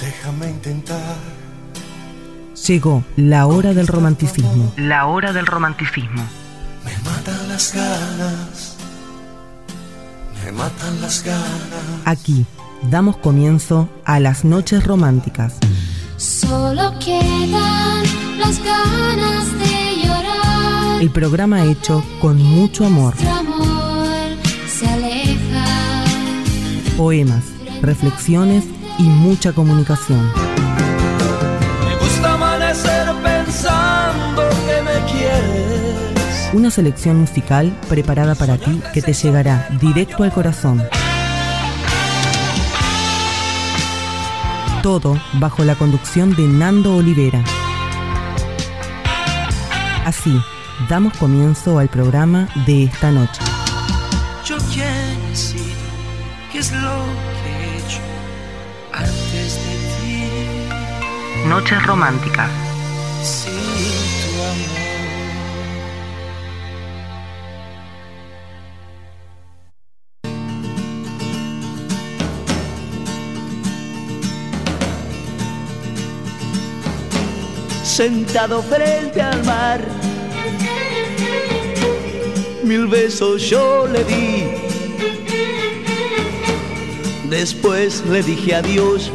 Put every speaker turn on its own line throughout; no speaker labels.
Déjame intentar.
Llegó la hora del romanticismo.
La hora del romanticismo.
Me matan las ganas. Me matan las ganas.
Aquí damos comienzo a las noches románticas.
Solo quedan las ganas de llorar.
El programa hecho con mucho amor.
Amor se aleja.
Poemas, reflexiones y mucha comunicación.
Me gusta amanecer pensando que me quieres.
Una selección musical preparada para ti que te llegará directo al corazón. Todo bajo la conducción de Nando Olivera. Así, damos comienzo al programa de esta noche.
Yo quiero decir qué es lo
Noches románticas.
Sentado frente al mar. Mil besos yo le di. Después le dije adiós,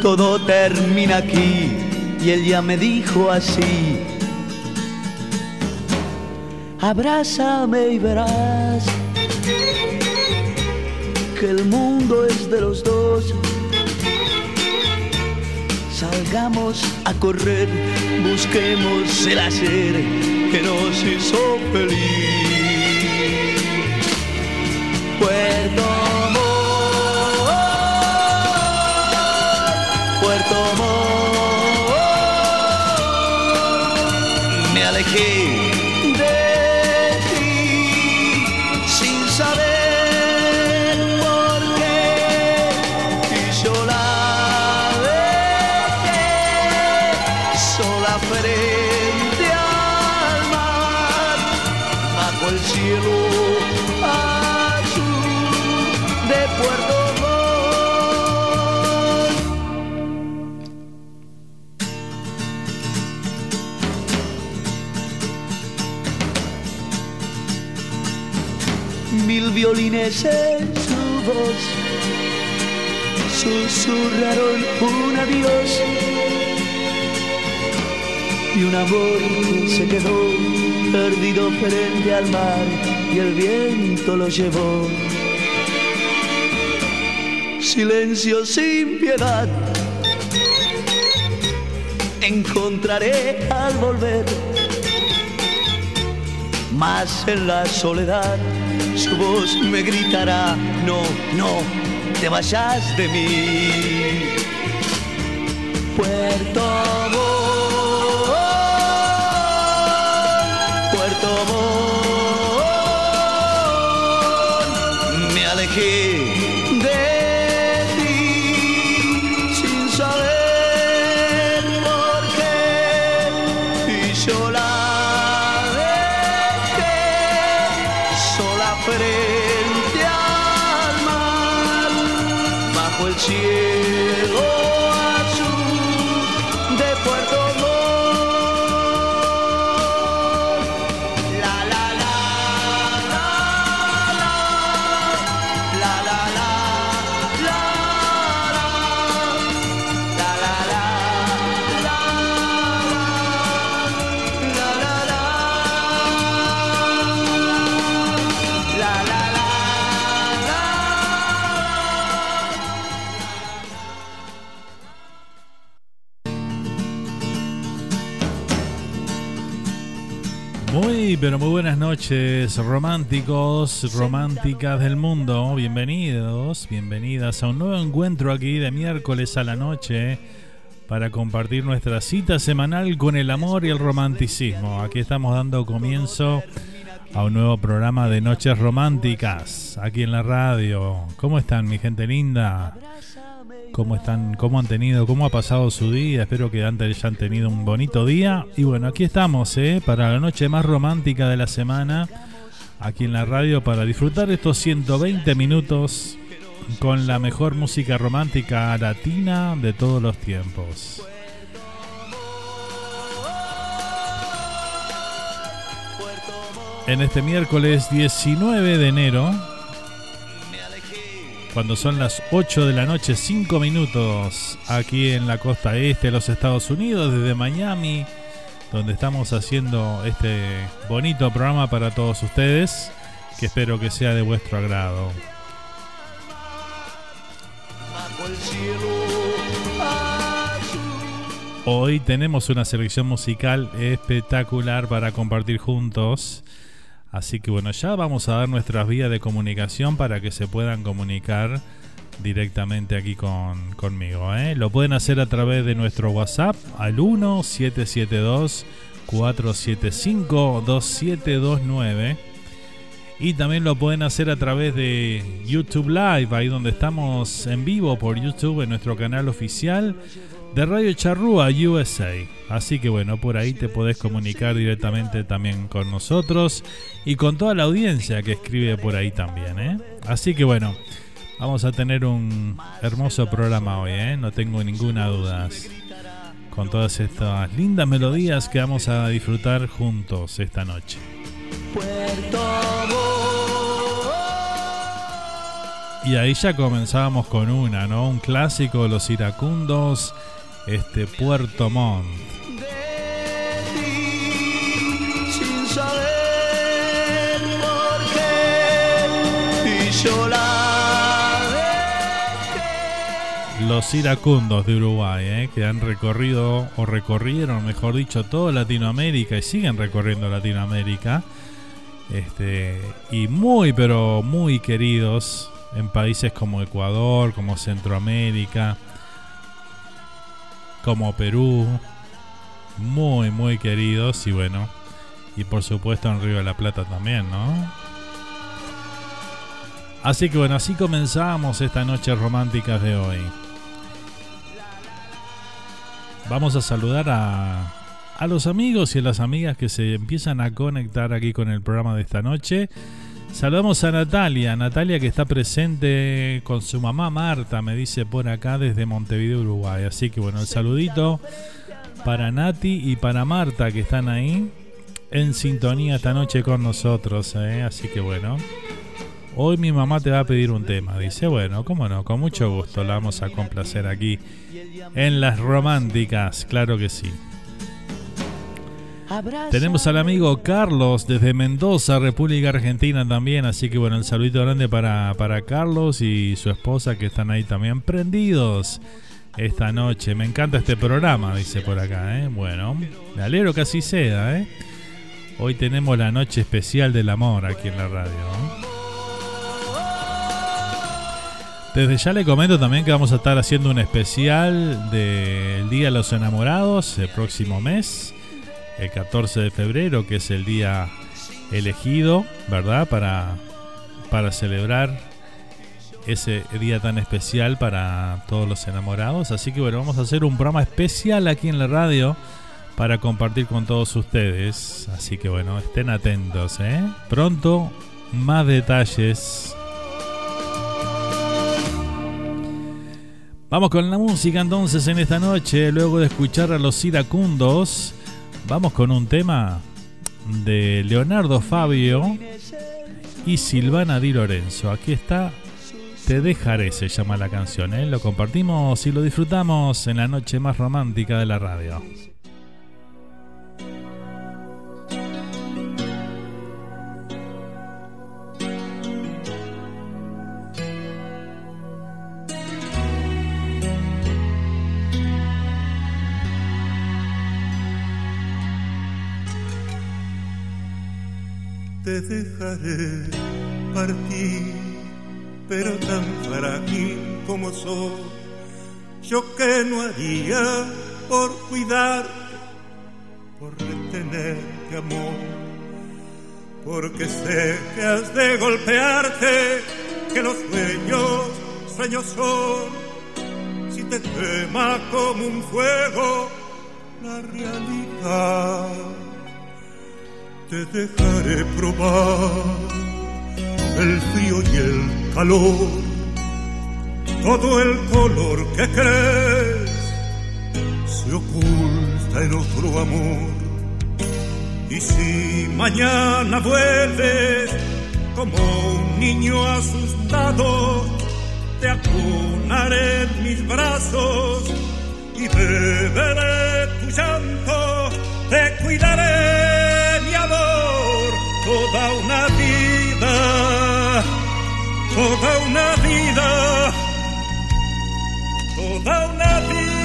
todo termina aquí. Y ella me dijo así. Abrázame y verás que el mundo es de los dos. Salgamos a correr, busquemos el hacer que nos hizo feliz. Puerto violines en su voz. Susurraron un adiós. Y un amor se quedó perdido frente al mar y el viento lo llevó. Silencio sin piedad. Encontraré al volver. Más en la soledad su voz me gritará, no, no, te vayas de mí. Puerto 血路
Muy, pero muy buenas noches, románticos, románticas del mundo. Bienvenidos, bienvenidas a un nuevo encuentro aquí de miércoles a la noche para compartir nuestra cita semanal con el amor y el romanticismo. Aquí estamos dando comienzo a un nuevo programa de Noches Románticas aquí en la radio. ¿Cómo están, mi gente linda? ¿Cómo están? ¿Cómo han tenido? ¿Cómo ha pasado su día? Espero que antes hayan tenido un bonito día. Y bueno, aquí estamos, ¿eh? Para la noche más romántica de la semana, aquí en la radio, para disfrutar estos 120 minutos con la mejor música romántica latina de todos los tiempos. En este miércoles 19 de enero, cuando son las 8 de la noche, 5 minutos, aquí en la costa este de los Estados Unidos, desde Miami, donde estamos haciendo este bonito programa para todos ustedes, que espero que sea de vuestro agrado. Hoy tenemos una selección musical espectacular para compartir juntos. Así que bueno, ya vamos a dar nuestras vías de comunicación para que se puedan comunicar directamente aquí con, conmigo. ¿eh? Lo pueden hacer a través de nuestro WhatsApp al 1-772-475-2729. Y también lo pueden hacer a través de YouTube Live, ahí donde estamos en vivo por YouTube en nuestro canal oficial de Radio Charrúa USA. Así que bueno, por ahí te podés comunicar directamente también con nosotros y con toda la audiencia que escribe por ahí también. ¿eh? Así que bueno, vamos a tener un hermoso programa hoy, ¿eh? no tengo ninguna duda. Con todas estas lindas melodías que vamos a disfrutar juntos esta noche. Y ahí ya comenzábamos con una, ¿no? Un clásico de los iracundos este Puerto Montt. Los iracundos de Uruguay, ¿eh? que han recorrido o recorrieron, mejor dicho, toda Latinoamérica y siguen recorriendo Latinoamérica. Este, y muy, pero muy queridos en países como Ecuador, como Centroamérica, como Perú, muy, muy queridos y bueno, y por supuesto en Río de la Plata también, ¿no? Así que bueno, así comenzamos esta noche romántica de hoy. Vamos a saludar a, a los amigos y a las amigas que se empiezan a conectar aquí con el programa de esta noche. Saludamos a Natalia, Natalia que está presente con su mamá Marta, me dice por acá desde Montevideo, Uruguay. Así que bueno, el saludito para Nati y para Marta que están ahí en sintonía esta noche con nosotros. ¿eh? Así que bueno, hoy mi mamá te va a pedir un tema. Dice, bueno, cómo no, con mucho gusto la vamos a complacer aquí en las románticas, claro que sí. Tenemos al amigo Carlos desde Mendoza, República Argentina también. Así que bueno, el saludito grande para, para Carlos y su esposa que están ahí también prendidos esta noche. Me encanta este programa, dice por acá. ¿eh? Bueno, me alegro que así sea. ¿eh? Hoy tenemos la noche especial del amor aquí en la radio. Desde ya le comento también que vamos a estar haciendo un especial del Día de los Enamorados el próximo mes el 14 de febrero, que es el día elegido, ¿verdad? Para, para celebrar ese día tan especial para todos los enamorados. Así que bueno, vamos a hacer un programa especial aquí en la radio para compartir con todos ustedes. Así que bueno, estén atentos, ¿eh? Pronto más detalles. Vamos con la música entonces en esta noche, luego de escuchar a los iracundos. Vamos con un tema de Leonardo Fabio y Silvana Di Lorenzo. Aquí está Te dejaré, se llama la canción. ¿eh? Lo compartimos y lo disfrutamos en la noche más romántica de la radio.
Dejaré partir, pero tan frágil como soy, yo que no haría por cuidarte, por retenerte amor, porque sé que has de golpearte, que los sueños, sueños son, si te quema como un fuego la realidad te dejaré probar el frío y el calor todo el color que crees se oculta en otro amor. Y si mañana vuelves como un niño asustado, te acunaré en mis brazos y beberé tu llanto, te cuidaré amor toda una vida, toda una vida, toda una vida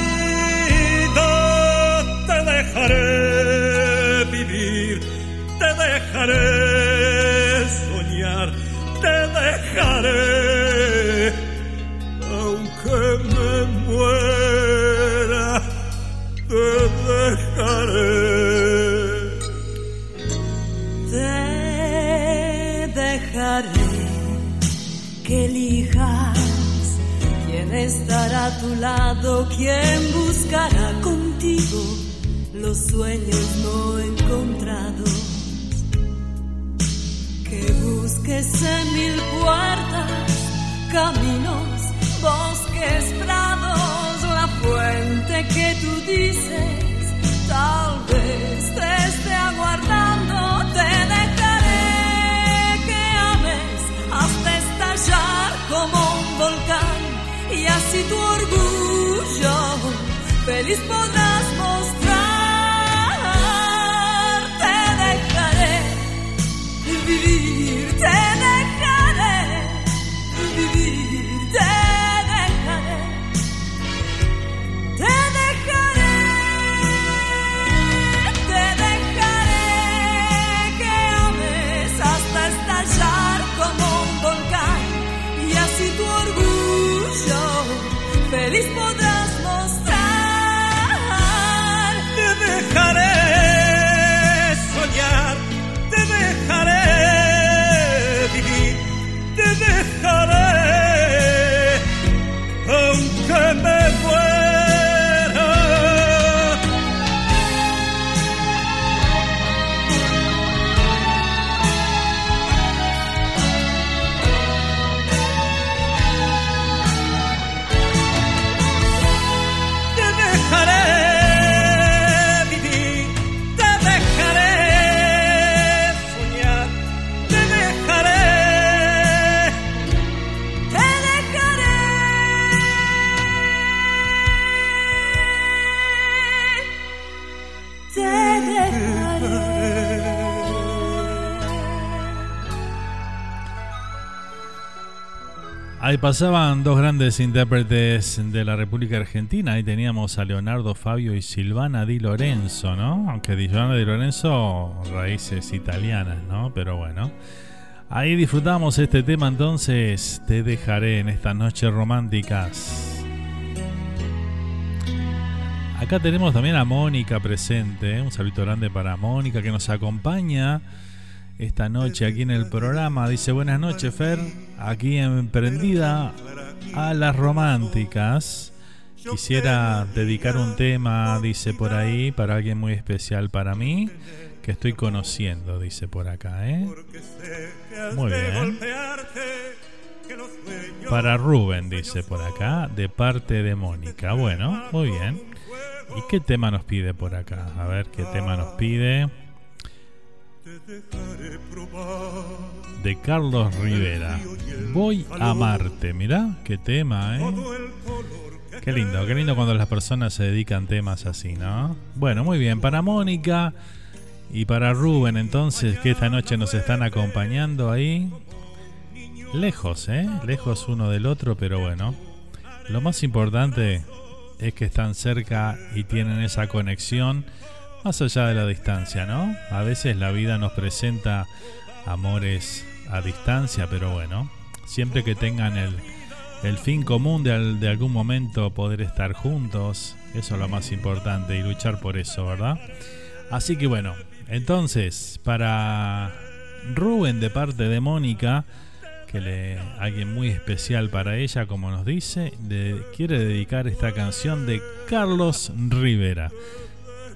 te dejaré vivir, te dejaré soñar, te dejaré, aunque me muera, te dejaré.
Que elijas quién estará a tu lado, quién buscará contigo los sueños no encontrados. Que busques en mil puertas, caminos, bosques, prados, la fuente que tú dices, feliz podrás
Ahí pasaban dos grandes intérpretes de la República Argentina. Ahí teníamos a Leonardo Fabio y Silvana Di Lorenzo, ¿no? Aunque Silvana Di Lorenzo, raíces italianas, ¿no? Pero bueno. Ahí disfrutamos este tema entonces. Te dejaré en estas noches románticas. Acá tenemos también a Mónica presente. ¿eh? Un saludo grande para Mónica que nos acompaña esta noche aquí en el programa. Dice buenas noches, Fer. Aquí emprendida a las románticas. Quisiera dedicar un tema, dice por ahí, para alguien muy especial para mí, que estoy conociendo, dice por acá, ¿eh? Muy bien. Para Rubén, dice por acá, de parte de Mónica. Bueno, muy bien. ¿Y qué tema nos pide por acá? A ver qué tema nos pide. De Carlos Rivera. Voy a amarte. Mirá, qué tema, ¿eh? Qué lindo, qué lindo cuando las personas se dedican temas así, ¿no? Bueno, muy bien. Para Mónica y para Rubén, entonces, que esta noche nos están acompañando ahí. Lejos, ¿eh? Lejos uno del otro, pero bueno. Lo más importante es que están cerca y tienen esa conexión más allá de la distancia, ¿no? A veces la vida nos presenta amores a distancia, pero bueno, siempre que tengan el, el fin común de, al- de algún momento poder estar juntos, eso es lo más importante y luchar por eso, ¿verdad? Así que bueno, entonces, para Rubén de parte de Mónica, que le alguien muy especial para ella, como nos dice, le quiere dedicar esta canción de Carlos Rivera.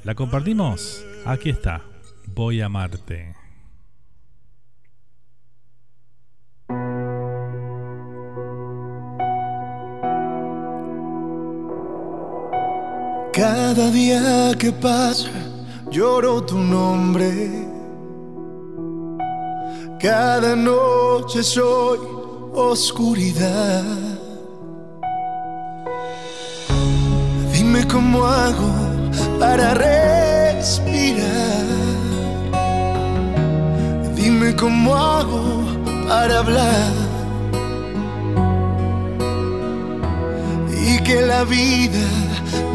¿La compartimos? Aquí está. Voy a amarte.
Cada día que pasa lloro tu nombre. Cada noche soy oscuridad. Dime cómo hago para respirar. Dime cómo hago para hablar. Y que la vida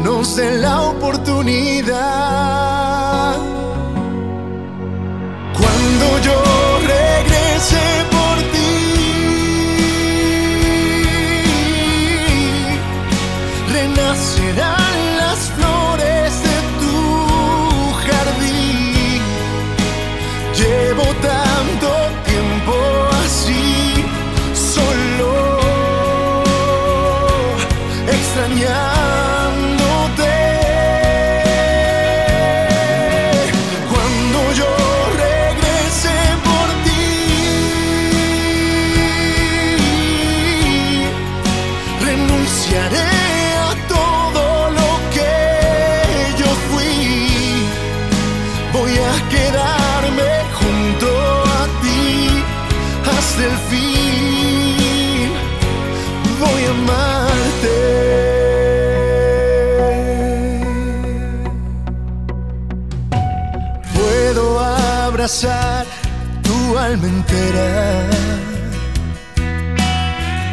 nos dé la oportunidad. Cuando yo regrese por ti, renacerán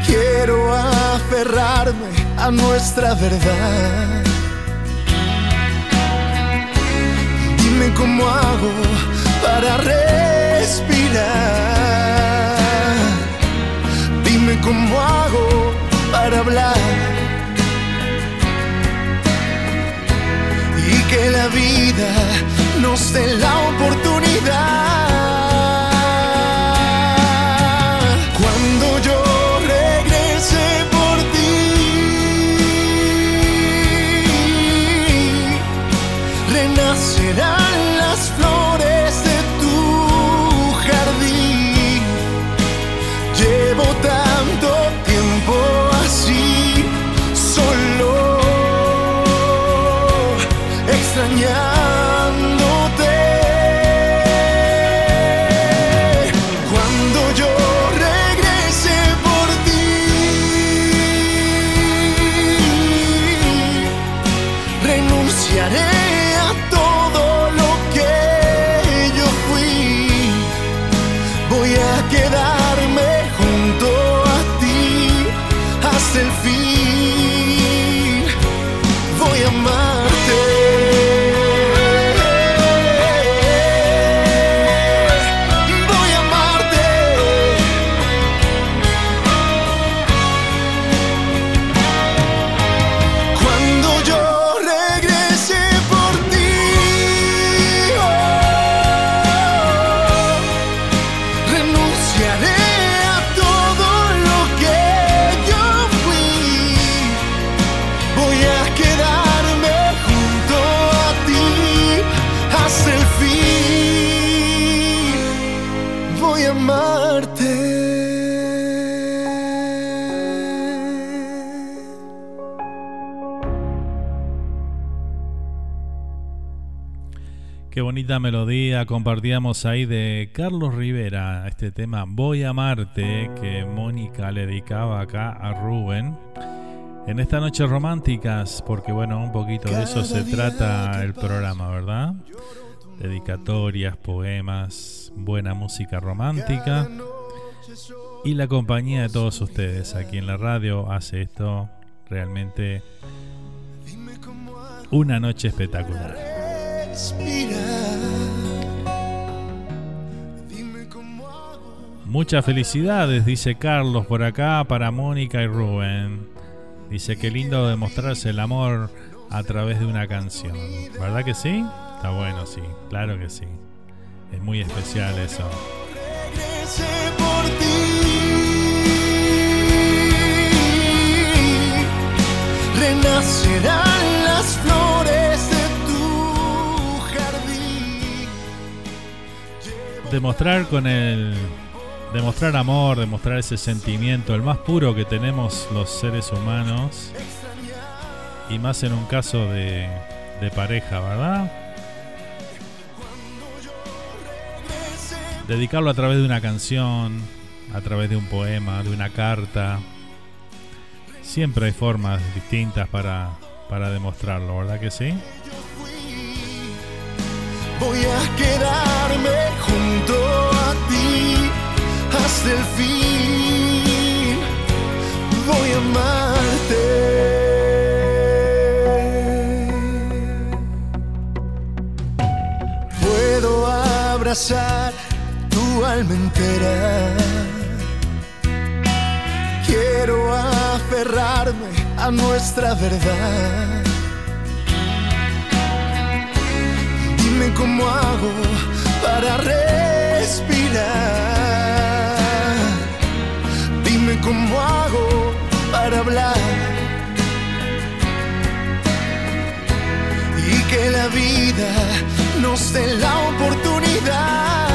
Quiero aferrarme a nuestra verdad. Dime cómo hago para respirar. Dime cómo hago para hablar. Y que la vida nos dé la oportunidad. Renacerán las
Qué bonita melodía compartíamos ahí de Carlos Rivera, este tema Voy a amarte que Mónica le dedicaba acá a Rubén. En esta noche románticas, porque bueno, un poquito de eso se trata el programa, ¿verdad? Dedicatorias, poemas, buena música romántica y la compañía de todos ustedes aquí en la radio hace esto realmente una noche espectacular. Muchas felicidades, dice Carlos por acá para Mónica y Rubén. Dice que lindo demostrarse el amor a través de una canción. ¿Verdad que sí? Está bueno, sí, claro que sí. Es muy especial eso.
Regrese por ti. Renacerán las flores
Demostrar con el. Demostrar amor, demostrar ese sentimiento, el más puro que tenemos los seres humanos, Y más en un caso de, de pareja, ¿verdad? Dedicarlo a través de una canción, a través de un poema, de una carta. Siempre hay formas distintas para, para demostrarlo, ¿verdad que sí?
Voy a quedarme junto a ti hasta el fin. Voy a amarte. Puedo abrazar tu alma entera. Quiero aferrarme a nuestra verdad. Dime cómo hago para respirar. Dime cómo hago para hablar. Y que la vida nos dé la oportunidad.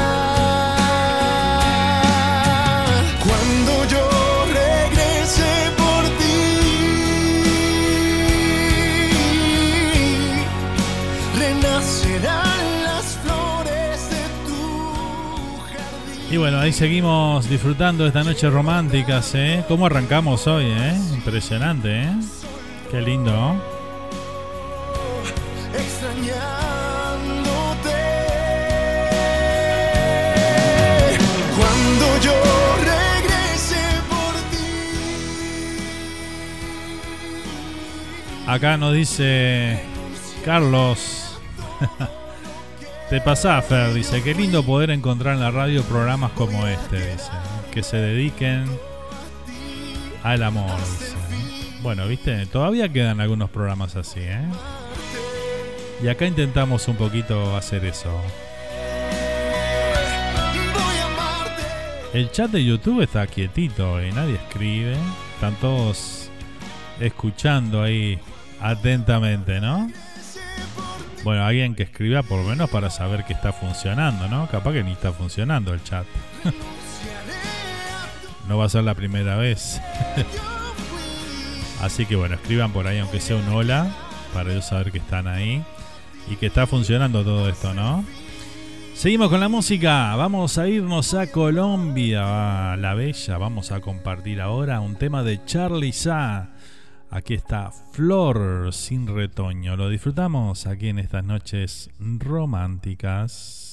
Y bueno, ahí seguimos disfrutando esta noche románticas, ¿eh? ¿Cómo arrancamos hoy, eh? Impresionante, ¿eh? Qué lindo.
Cuando yo regrese por ti.
Acá nos dice Carlos. Te pasás, Fer, dice, qué lindo poder encontrar en la radio programas como este, dice, que se dediquen al amor, dice. Bueno, viste, todavía quedan algunos programas así, ¿eh? Y acá intentamos un poquito hacer eso. El chat de YouTube está quietito y nadie escribe. Están todos escuchando ahí atentamente, ¿no? Bueno, alguien que escriba por lo menos para saber que está funcionando, ¿no? Capaz que ni está funcionando el chat. no va a ser la primera vez. Así que bueno, escriban por ahí aunque sea un hola para yo saber que están ahí y que está funcionando todo esto, ¿no? Seguimos con la música, vamos a irnos a Colombia, a la Bella, vamos a compartir ahora un tema de Charlie Sa. Aquí está Flor sin retoño, lo disfrutamos aquí en estas noches románticas.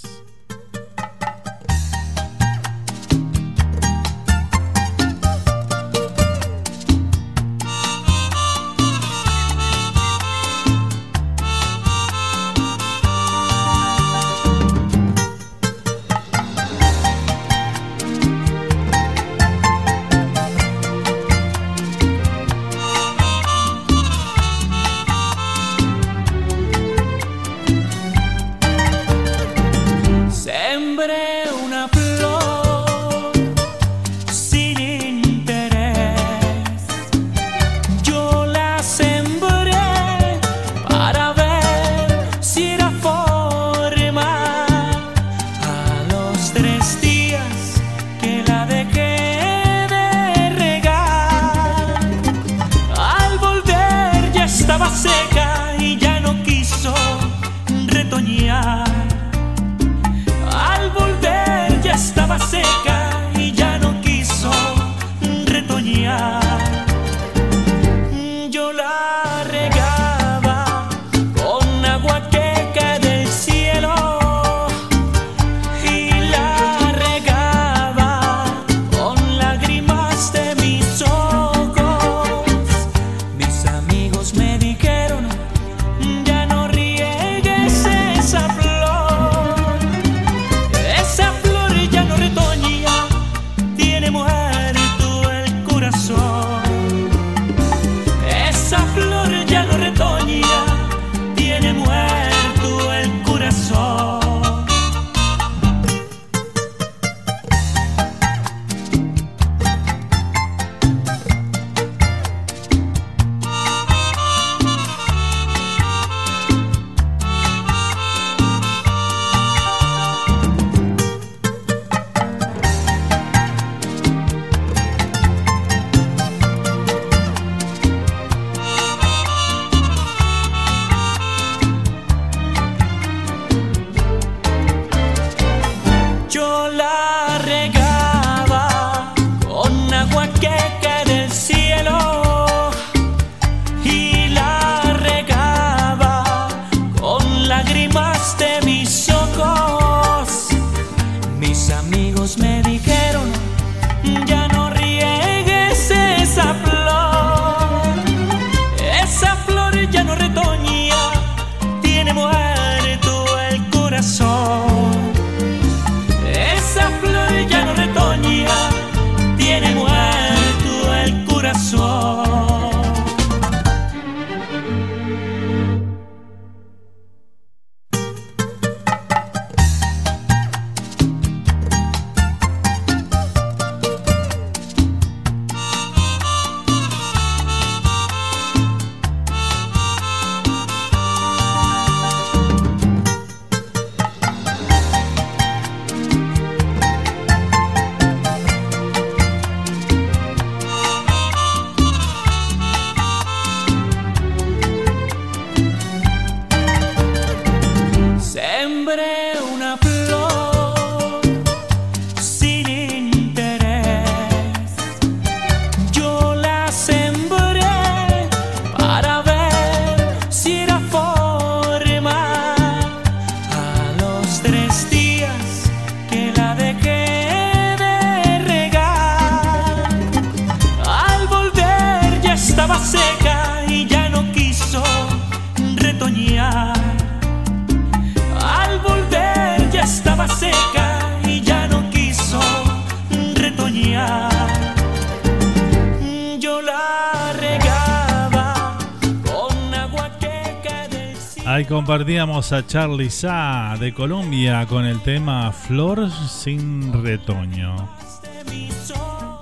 A Charlie Sa de Colombia con el tema Flor sin retoño.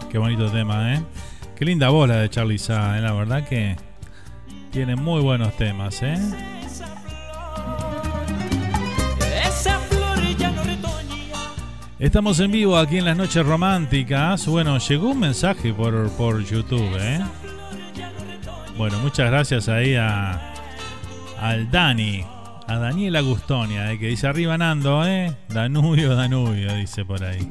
Qué bonito tema, ¿eh? Qué linda voz la de Charlie Sa, ¿eh? la verdad que tiene muy buenos temas, ¿eh? Estamos en vivo aquí en las noches románticas. Bueno, llegó un mensaje por, por YouTube, ¿eh? Bueno, muchas gracias ahí a, al Dani, a Daniela Gustonia, eh, que dice arriba Nando, ¿eh? Danubio, Danubio, dice por ahí.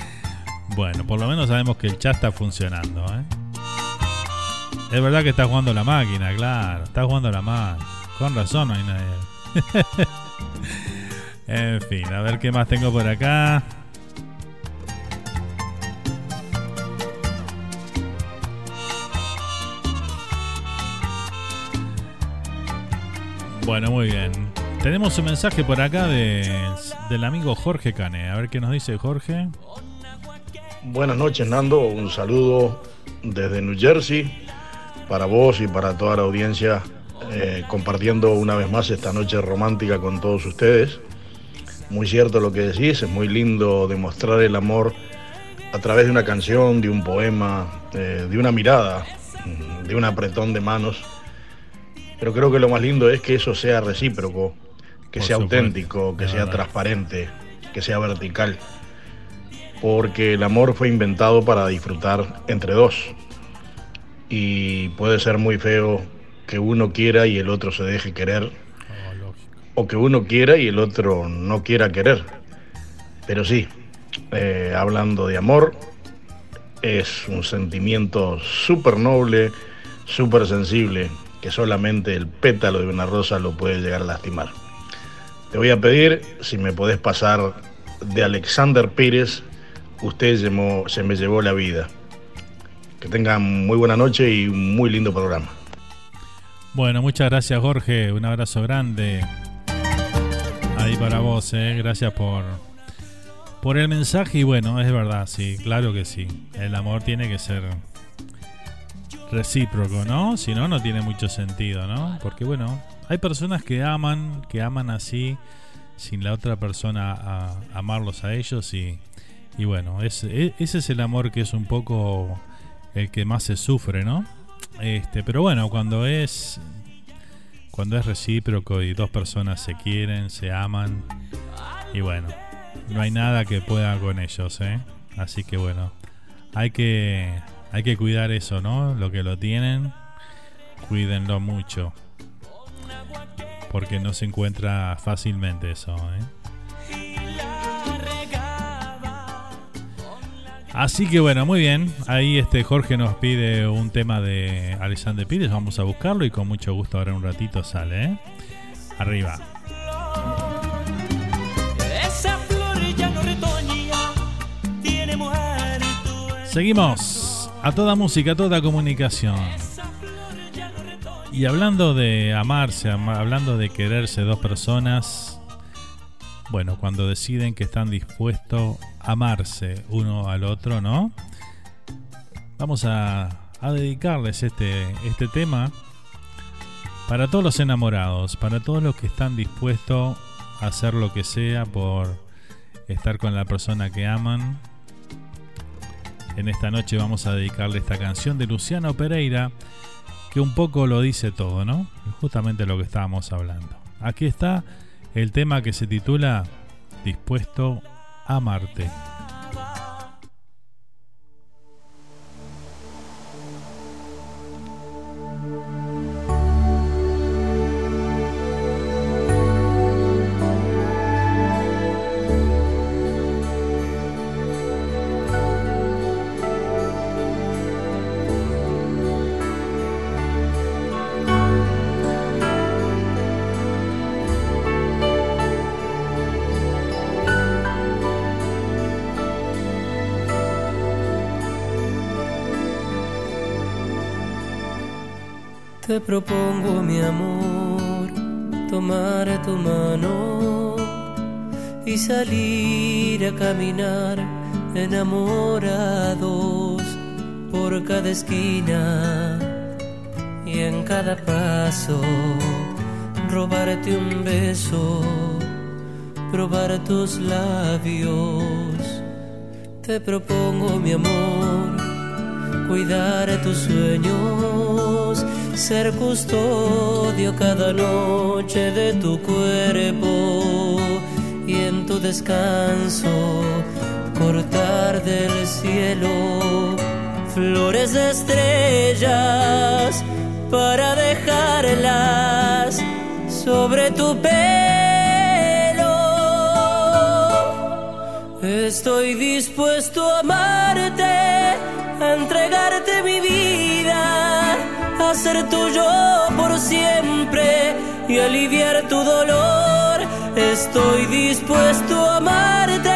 bueno, por lo menos sabemos que el chat está funcionando, ¿eh? Es verdad que está jugando la máquina, claro, está jugando la máquina. Con razón no hay nadie. en fin, a ver qué más tengo por acá. Bueno, muy bien. Tenemos un mensaje por acá de, del amigo Jorge Cane. A ver qué nos dice Jorge.
Buenas noches, Nando. Un saludo desde New Jersey para vos y para toda la audiencia, eh, compartiendo una vez más esta noche romántica con todos ustedes. Muy cierto lo que decís, es muy lindo demostrar el amor a través de una canción, de un poema, eh, de una mirada, de un apretón de manos pero creo que lo más lindo es que eso sea recíproco, que sea auténtico, que sea transparente, que sea vertical. Porque el amor fue inventado para disfrutar entre dos. Y puede ser muy feo que uno quiera y el otro se deje querer. O que uno quiera y el otro no quiera querer. Pero sí, eh, hablando de amor, es un sentimiento súper noble, súper sensible, que solamente el pétalo de una rosa lo puede llegar a lastimar. Te voy a pedir si me podés pasar de Alexander Pérez, usted se me llevó la vida. Que tengan muy buena noche y un muy lindo programa.
Bueno, muchas gracias Jorge, un abrazo grande ahí para vos, eh. gracias por, por el mensaje y bueno, es verdad, sí, claro que sí, el amor tiene que ser recíproco, ¿no? Si no, no tiene mucho sentido, ¿no? Porque bueno, hay personas que aman, que aman así, sin la otra persona a, amarlos a ellos y, y bueno, ese, e, ese es el amor que es un poco el que más se sufre, ¿no? Este, pero bueno, cuando es cuando es recíproco y dos personas se quieren, se aman y bueno, no hay nada que pueda con ellos, ¿eh? Así que bueno, hay que hay que cuidar eso, ¿no? Lo que lo tienen, cuídenlo mucho. Porque no se encuentra fácilmente eso, ¿eh? Así que bueno, muy bien. Ahí este Jorge nos pide un tema de Alexander Pires. Vamos a buscarlo y con mucho gusto ahora un ratito sale. ¿eh? Arriba. Seguimos a toda música, a toda comunicación. Y hablando de amarse, hablando de quererse dos personas, bueno, cuando deciden que están dispuestos a amarse uno al otro, ¿no? Vamos a, a dedicarles este, este tema para todos los enamorados, para todos los que están dispuestos a hacer lo que sea por estar con la persona que aman en esta noche vamos a dedicarle esta canción de Luciano Pereira, que un poco lo dice todo, ¿no? Justamente lo que estábamos hablando. Aquí está el tema que se titula Dispuesto a amarte.
Te propongo mi amor, tomar tu mano y salir a caminar enamorados por cada esquina y en cada paso robarte un beso, probar tus labios. Te propongo mi amor, cuidar tus sueños, ser custodio cada noche de tu cuerpo y en tu descanso cortar del cielo flores de estrellas para dejarlas sobre tu pelo. Estoy dispuesto a amarte, a entregarte mi vida, ser tuyo por siempre y aliviar tu dolor. Estoy dispuesto a amarte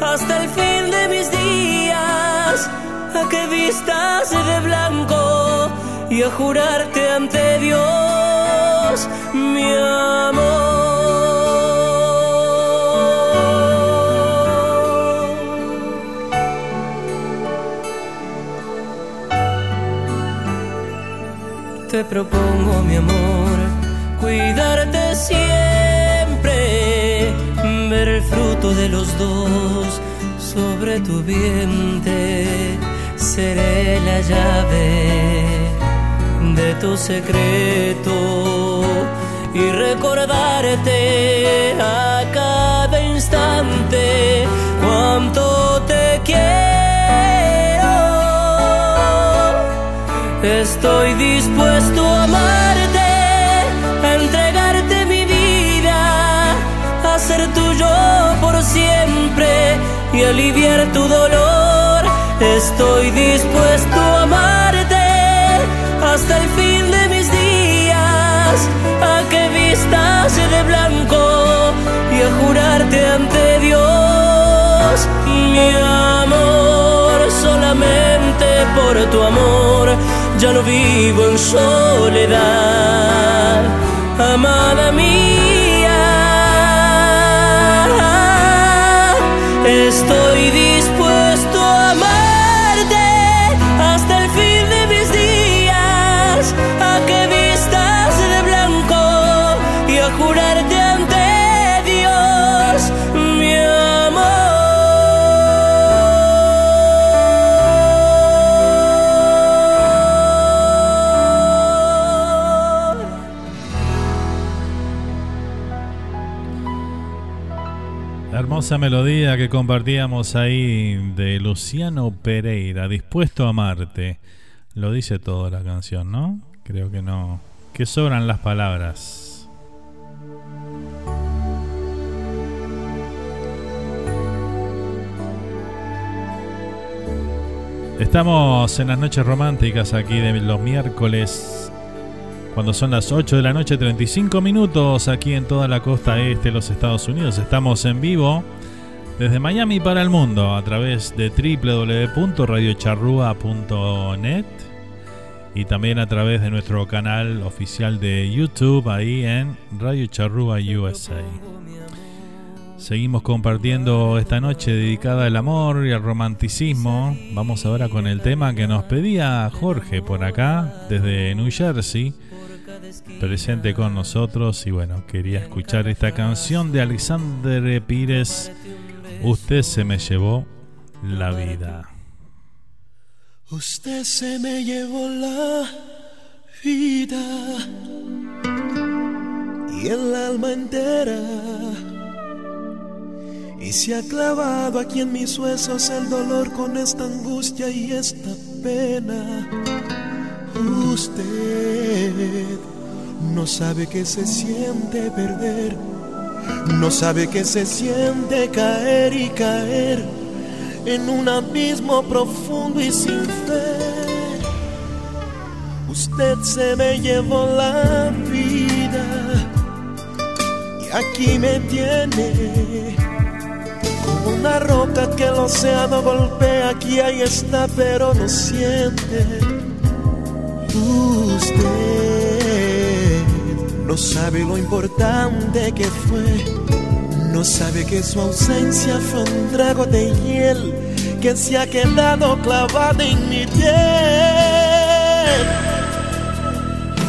hasta el fin de mis días, a que vistas de blanco y a jurarte ante Dios mi amor. Te propongo mi amor, cuidarte siempre, ver el fruto de los dos sobre tu vientre, seré la llave de tu secreto y recordarte a cada instante cuánto Estoy dispuesto a amarte, a entregarte mi vida, a ser tuyo por siempre y aliviar tu dolor. Estoy dispuesto a amarte hasta el fin de mis días, a que vistas de blanco y a jurarte ante Dios mi amor, por tu amor. Ya no vivo en soledad, amada mía. Estoy
hermosa melodía que compartíamos ahí de Luciano Pereira, dispuesto a amarte. Lo dice toda la canción, ¿no? Creo que no. Que sobran las palabras. Estamos en las noches románticas aquí de los miércoles, cuando son las 8 de la noche, 35 minutos aquí en toda la costa este de los Estados Unidos. Estamos en vivo desde Miami para el mundo a través de www.radiocharrúa.net y también a través de nuestro canal oficial de YouTube ahí en Radio Charrúa USA. Seguimos compartiendo esta noche dedicada al amor y al romanticismo. Vamos ahora con el tema que nos pedía Jorge por acá, desde New Jersey, presente con nosotros. Y bueno, quería escuchar esta canción de Alexander Pires, Usted se me llevó la vida.
Usted se me llevó la vida y el alma entera y se ha clavado aquí en mis huesos el dolor con esta angustia y esta pena. Usted no sabe que se siente perder, no sabe que se siente caer y caer en un abismo profundo y sin fe. Usted se me llevó la vida y aquí me tiene como una roca que el océano golpea. Aquí ahí está, pero no siente. Usted no sabe lo importante que fue. No sabe que su ausencia fue un trago de hiel que se ha quedado clavado en mi piel.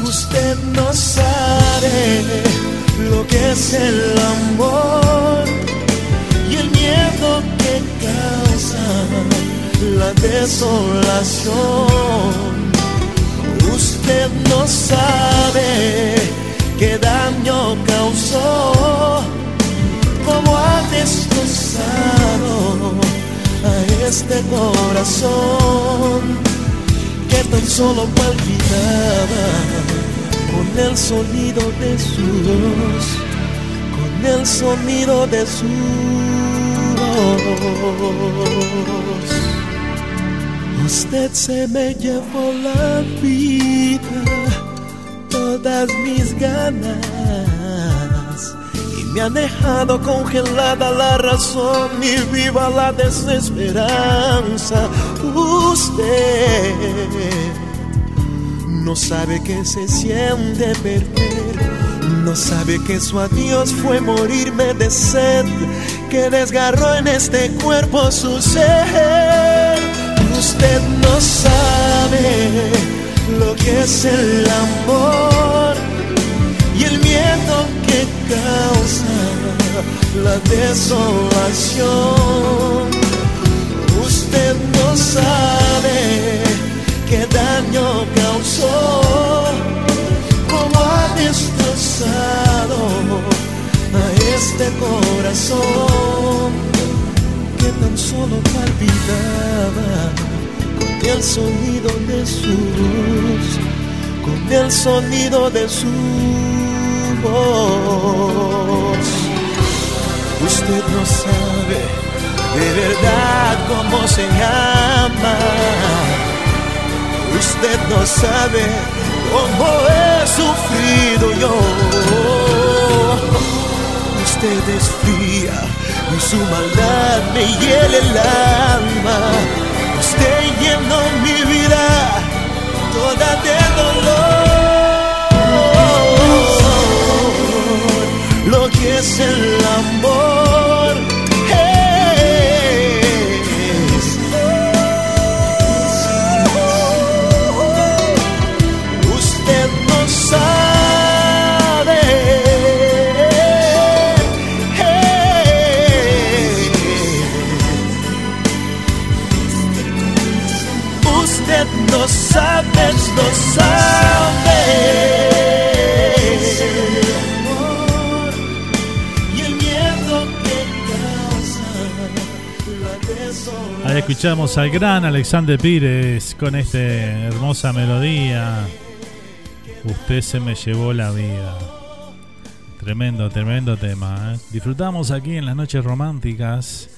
Usted no sabe es el amor y el miedo que causa la desolación. Usted no sabe qué daño causó, como ha destrozado a este corazón que tan solo palpitaba con el sonido de su voz, con el sonido de su voz. Usted se me llevó la vida, todas mis ganas, y me ha dejado congelada la razón y viva la desesperanza. Usted no sabe que se siente perder, no sabe que su adiós fue morirme de sed, que desgarró en este cuerpo su ser. Usted no sabe lo que es el amor y el miedo que causa la desolación. Usted no sabe qué daño causó, cómo ha destrozado a este corazón que tan solo palpitaba el sonido de su voz, con el sonido de su voz. Usted no sabe de verdad cómo se ama. Usted no sabe cómo he sufrido yo. Usted es fría y su maldad me hiela el alma. Usted llenó mi vida toda de dolor. Lo que es el amor
escuchamos al gran Alexander Pires con esta hermosa melodía. Usted se me llevó la vida. Tremendo, tremendo tema. ¿eh? Disfrutamos aquí en las noches románticas.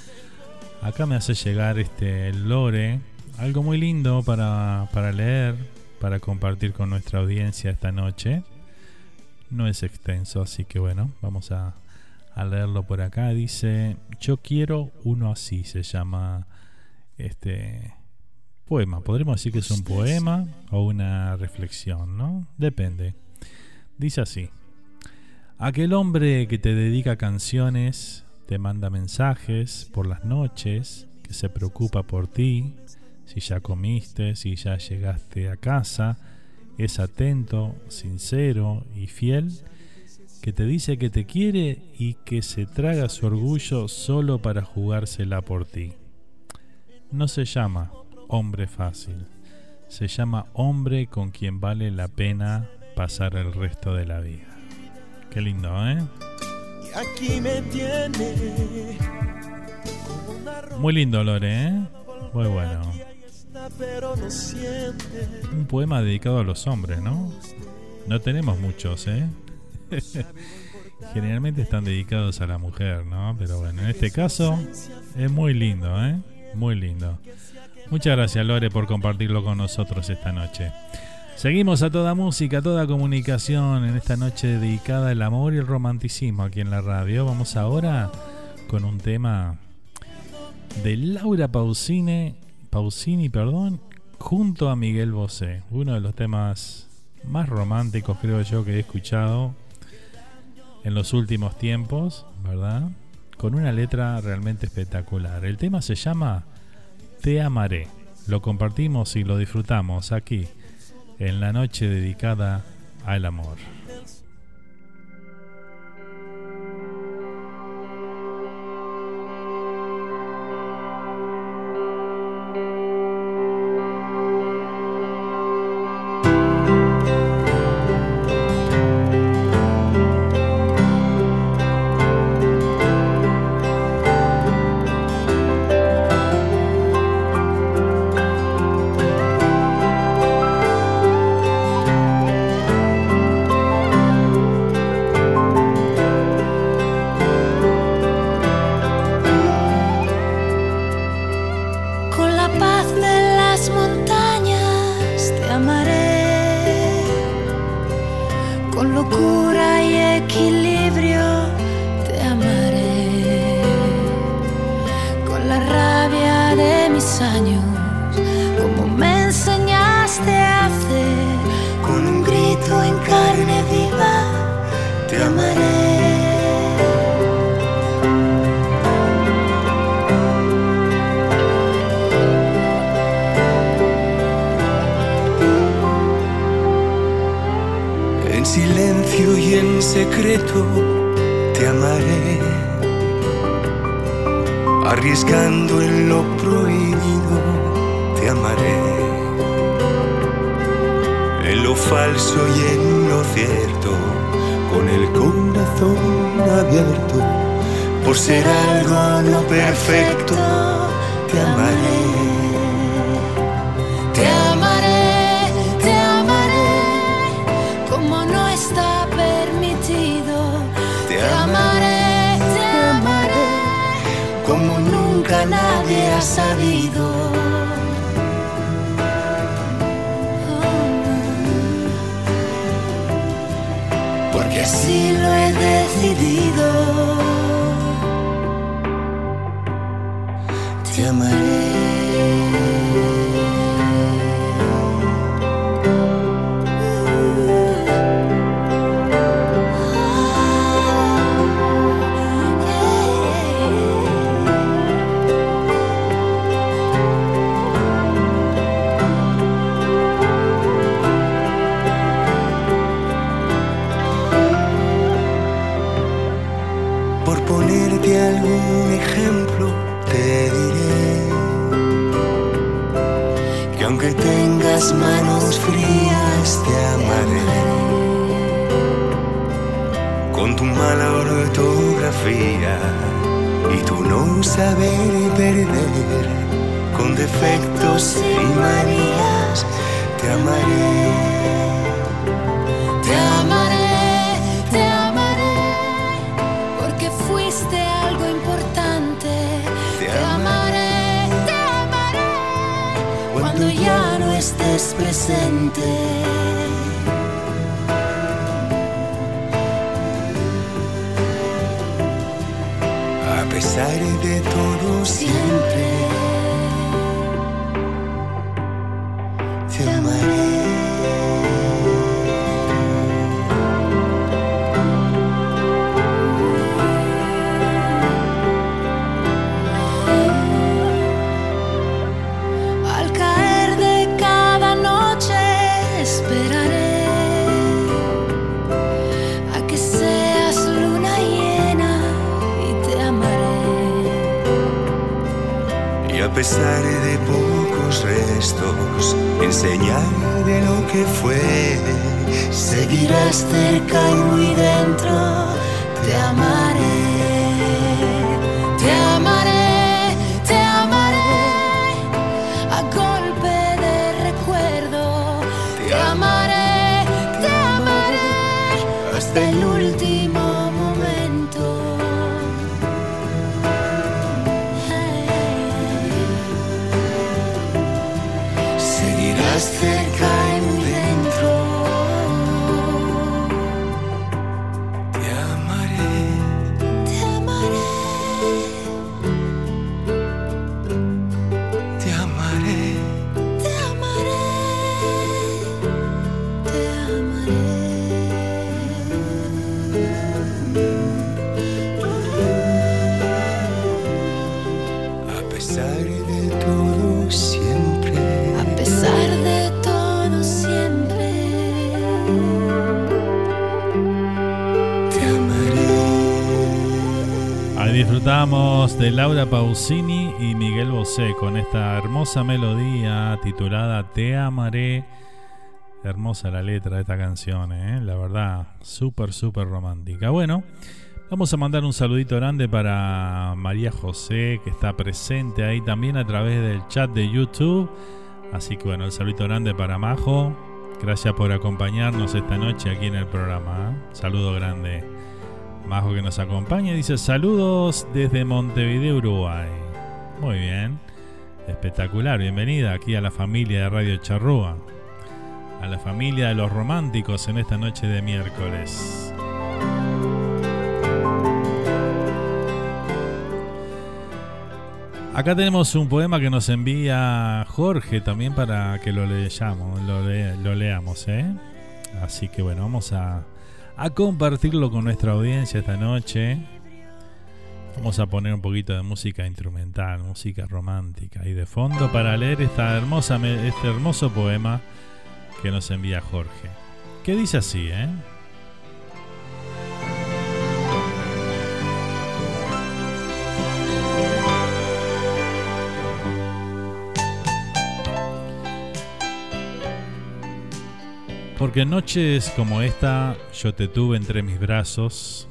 Acá me hace llegar este Lore. Algo muy lindo para, para leer, para compartir con nuestra audiencia esta noche. No es extenso, así que bueno, vamos a, a leerlo por acá. Dice, yo quiero uno así, se llama este poema. Podremos decir que es un poema o una reflexión, ¿no? Depende. Dice así. Aquel hombre que te dedica canciones, te manda mensajes por las noches, que se preocupa por ti, si ya comiste, si ya llegaste a casa, es atento, sincero y fiel, que te dice que te quiere y que se traga su orgullo solo para jugársela por ti. No se llama hombre fácil, se llama hombre con quien vale la pena pasar el resto de la vida. Qué lindo, ¿eh?
Aquí me tiene.
Muy lindo, Lore, ¿eh? Muy bueno. Un poema dedicado a los hombres, ¿no? No tenemos muchos, ¿eh? Generalmente están dedicados a la mujer, ¿no? Pero bueno, en este caso es muy lindo, ¿eh? Muy lindo. Muchas gracias, Lore, por compartirlo con nosotros esta noche. Seguimos a toda música, a toda comunicación en esta noche dedicada al amor y el romanticismo aquí en la radio. Vamos ahora con un tema de Laura Pausini, Pausini, perdón, junto a Miguel Bosé, uno de los temas más románticos creo yo que he escuchado en los últimos tiempos, ¿verdad? Con una letra realmente espectacular. El tema se llama Te amaré. Lo compartimos y lo disfrutamos aquí en la noche dedicada al amor.
Saber perder, con defectos y manías, te amaré.
Te amaré, te amaré, porque fuiste algo importante. Te amaré, te amaré, cuando ya no estés presente.
Pesar de todo siempre
de
pocos restos, en de lo que fue,
Seguirás cerca y muy dentro, te amaré, de
Laura Pausini y Miguel Bosé con esta hermosa melodía titulada Te amaré. Hermosa la letra de esta canción, ¿eh? la verdad, súper, súper romántica. Bueno, vamos a mandar un saludito grande para María José, que está presente ahí también a través del chat de YouTube. Así que bueno, el saludito grande para Majo. Gracias por acompañarnos esta noche aquí en el programa. ¿eh? Saludo grande. Majo que nos acompaña dice saludos desde Montevideo, Uruguay. Muy bien. Espectacular. Bienvenida aquí a la familia de Radio Charrúa. a la familia de los románticos en esta noche de miércoles. Acá tenemos un poema que nos envía Jorge también para que lo leyamos, lo, leamos, ¿eh? Así que bueno, vamos a, a compartirlo con nuestra audiencia esta noche. Vamos a poner un poquito de música instrumental, música romántica ahí de fondo para leer esta hermosa, este hermoso poema que nos envía Jorge. Que dice así, ¿eh? Porque en noches como esta yo te tuve entre mis brazos,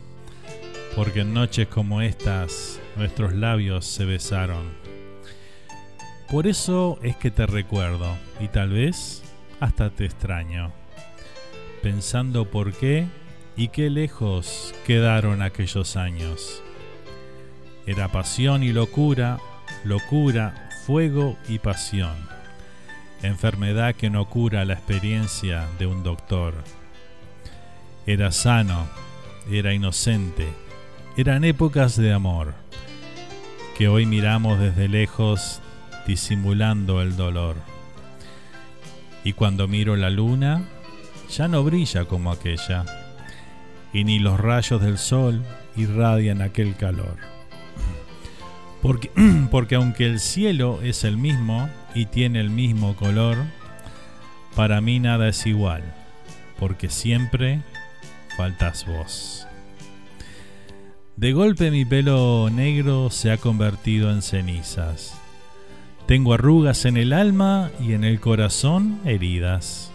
porque en noches como estas nuestros labios se besaron. Por eso es que te recuerdo y tal vez hasta te extraño, pensando por qué y qué lejos quedaron aquellos años. Era pasión y locura, locura, fuego y pasión, enfermedad que no cura la experiencia de un doctor. Era sano, era inocente, eran épocas de amor, que hoy miramos desde lejos disimulando el dolor. Y cuando miro la luna, ya no brilla como aquella, y ni los rayos del sol irradian aquel calor. Porque, porque aunque el cielo es el mismo y tiene el mismo color, para mí nada es igual, porque siempre faltas vos. De golpe mi pelo negro se ha convertido en cenizas tengo arrugas en el alma y en el corazón heridas.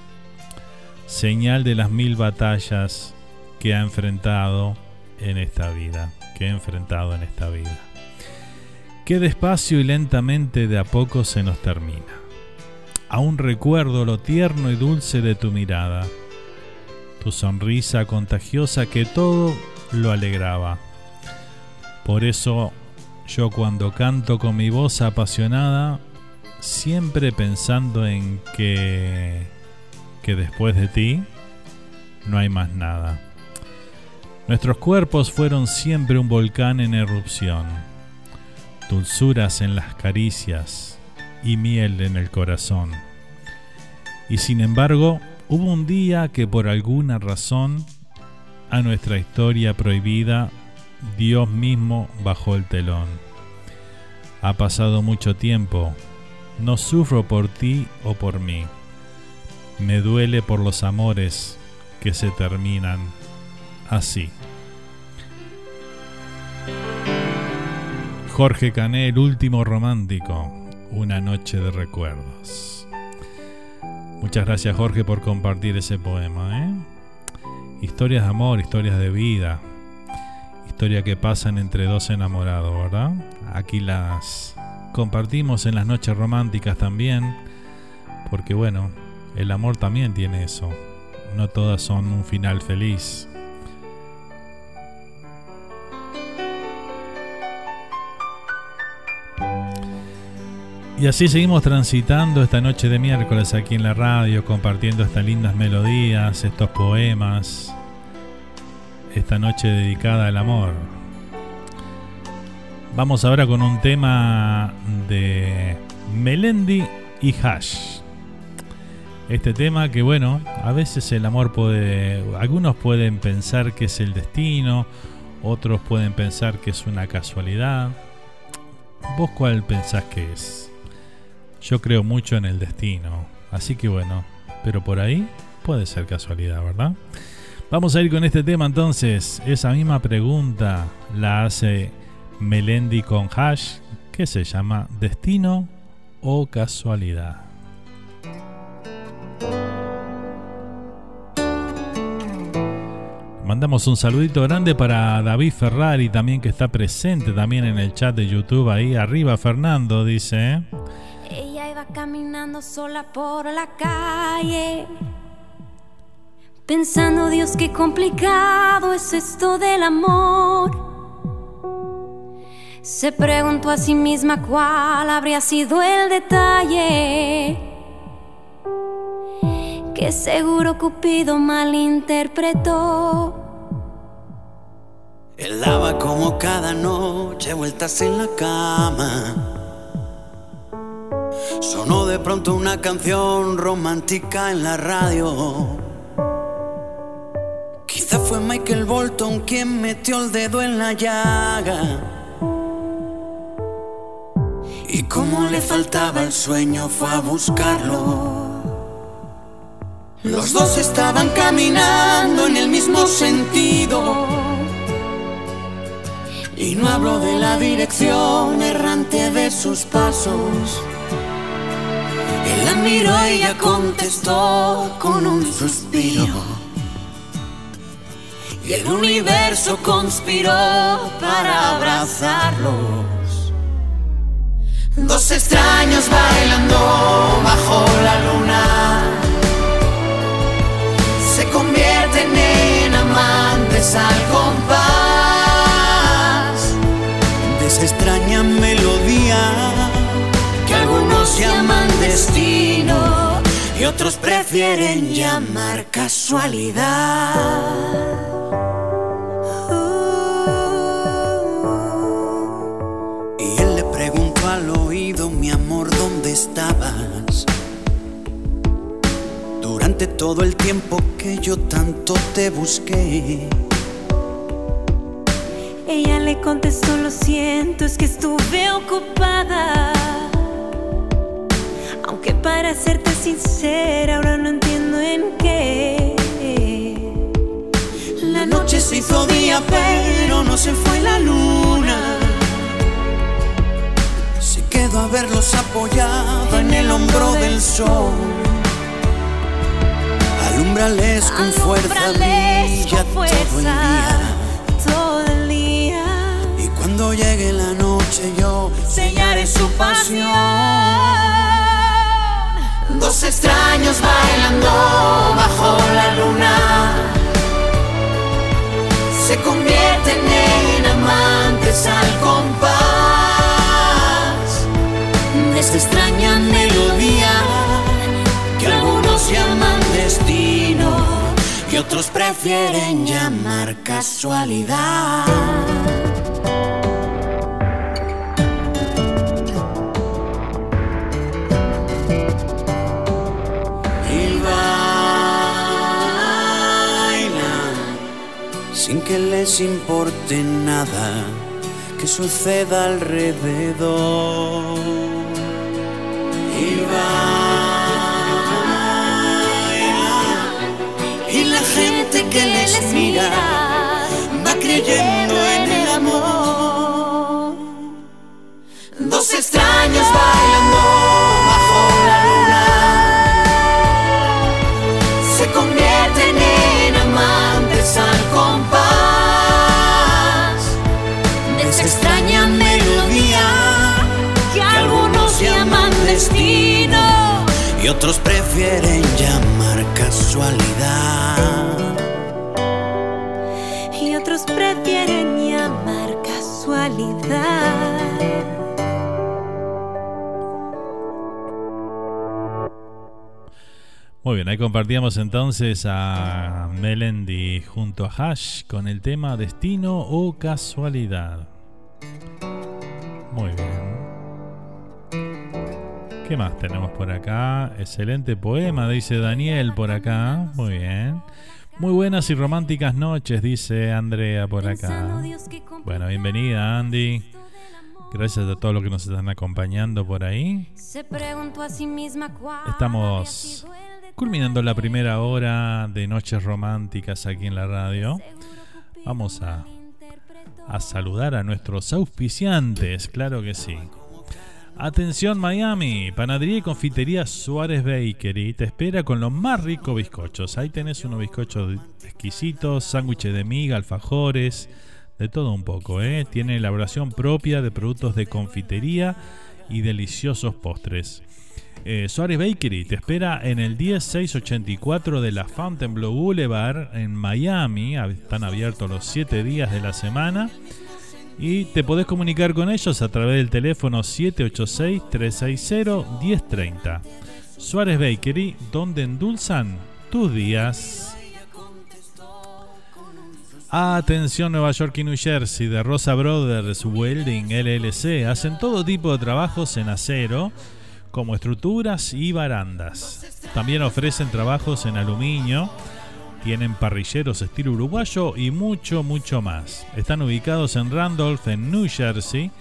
Señal de las mil batallas que ha enfrentado en esta vida, que he enfrentado en esta vida. Que despacio y lentamente de a poco se nos termina. Aún recuerdo lo tierno y dulce de tu mirada, tu sonrisa contagiosa que todo lo alegraba. Por eso yo cuando canto con mi voz apasionada, siempre pensando en que, que después de ti no hay más nada. Nuestros cuerpos fueron siempre un volcán en erupción, dulzuras en las caricias y miel en el corazón. Y sin embargo, hubo un día que por alguna razón a nuestra historia prohibida Dios mismo bajó el telón. Ha pasado mucho tiempo, no sufro por ti o por mí. Me duele por los amores que se terminan así. Jorge Cané, el último romántico, una noche de recuerdos. Muchas gracias Jorge por compartir ese poema. ¿eh? Historias de amor, historias de vida, historia que pasan entre dos enamorados, ¿verdad? Aquí las compartimos en las noches románticas también, porque bueno, el amor también tiene eso. No todas son un final feliz. Y así seguimos transitando esta noche de miércoles aquí en la radio, compartiendo estas lindas melodías, estos poemas, esta noche dedicada al amor. Vamos ahora con un tema de Melendi y Hash. Este tema que bueno, a veces el amor puede, algunos pueden pensar que es el destino, otros pueden pensar que es una casualidad. ¿Vos cuál pensás que es? Yo creo mucho en el destino, así que bueno, pero por ahí puede ser casualidad, ¿verdad? Vamos a ir con este tema entonces. Esa misma pregunta la hace Melendi con Hash, que se llama Destino o Casualidad. Mandamos un saludito grande para David Ferrari también que está presente también en el chat de YouTube ahí arriba Fernando dice.
Caminando sola por la calle Pensando, Dios, qué complicado es esto del amor. Se preguntó a sí misma cuál habría sido el detalle que seguro Cupido malinterpretó.
Él daba como cada noche vueltas en la cama. Sonó de pronto una canción romántica en la radio. Quizá fue Michael Bolton quien metió el dedo en la llaga. Y como le faltaba el sueño fue a buscarlo. Los dos estaban caminando en el mismo sentido. Y no hablo de la dirección errante de sus pasos. Él la miró y ella contestó con un suspiro. Y el universo conspiró para abrazarlos. Dos extraños bailando bajo la luna. Se convierten en amantes al compás y otros prefieren llamar casualidad. Y él le preguntó al oído, mi amor, ¿dónde estabas? Durante todo el tiempo que yo tanto te busqué.
Ella le contestó, lo siento, es que estuve ocupada. Aunque para serte sincera, ahora no entiendo en qué.
La noche se hizo día, pero no se fue la luna. Se quedó a verlos apoyado en el hombro del sol. Alumbrales con fuerza, brilla todo el día.
todo el día.
Y cuando llegue la noche yo sellaré su pasión. Dos extraños bailando bajo la luna se convierten en amantes al compás de esta extraña melodía que algunos llaman destino y otros prefieren llamar casualidad. Sin que les importe nada que suceda alrededor. Y bailan y la gente que les mira va creyendo en el amor. Dos extraños bailando extraña melodía que algunos llaman destino y otros prefieren llamar casualidad.
Y otros prefieren llamar casualidad.
Muy bien, ahí compartíamos entonces a Melendi junto a Hash con el tema Destino o Casualidad. Muy bien. ¿Qué más tenemos por acá? Excelente poema, dice Daniel por acá. Muy bien. Muy buenas y románticas noches, dice Andrea por acá. Bueno, bienvenida Andy. Gracias a todos los que nos están acompañando por ahí. Estamos culminando la primera hora de Noches Románticas aquí en la radio. Vamos a, a saludar a nuestros auspiciantes, claro que sí. Atención Miami, Panadería y Confitería Suárez Bakery te espera con los más ricos bizcochos. Ahí tenés unos bizcochos exquisitos, sándwiches de miga, alfajores, de todo un poco. ¿eh? Tiene elaboración propia de productos de confitería y deliciosos postres. Eh, Suárez Bakery te espera en el 10684 de la Fontainebleau Boulevard en Miami. Están abiertos los 7 días de la semana. Y te podés comunicar con ellos a través del teléfono 786-360-1030. Suárez Bakery, donde endulzan tus días. Atención Nueva York y New Jersey de Rosa Brothers Welding LLC hacen todo tipo de trabajos en acero como estructuras y barandas. También ofrecen trabajos en aluminio, tienen parrilleros estilo uruguayo y mucho, mucho más. Están ubicados en Randolph, en New Jersey.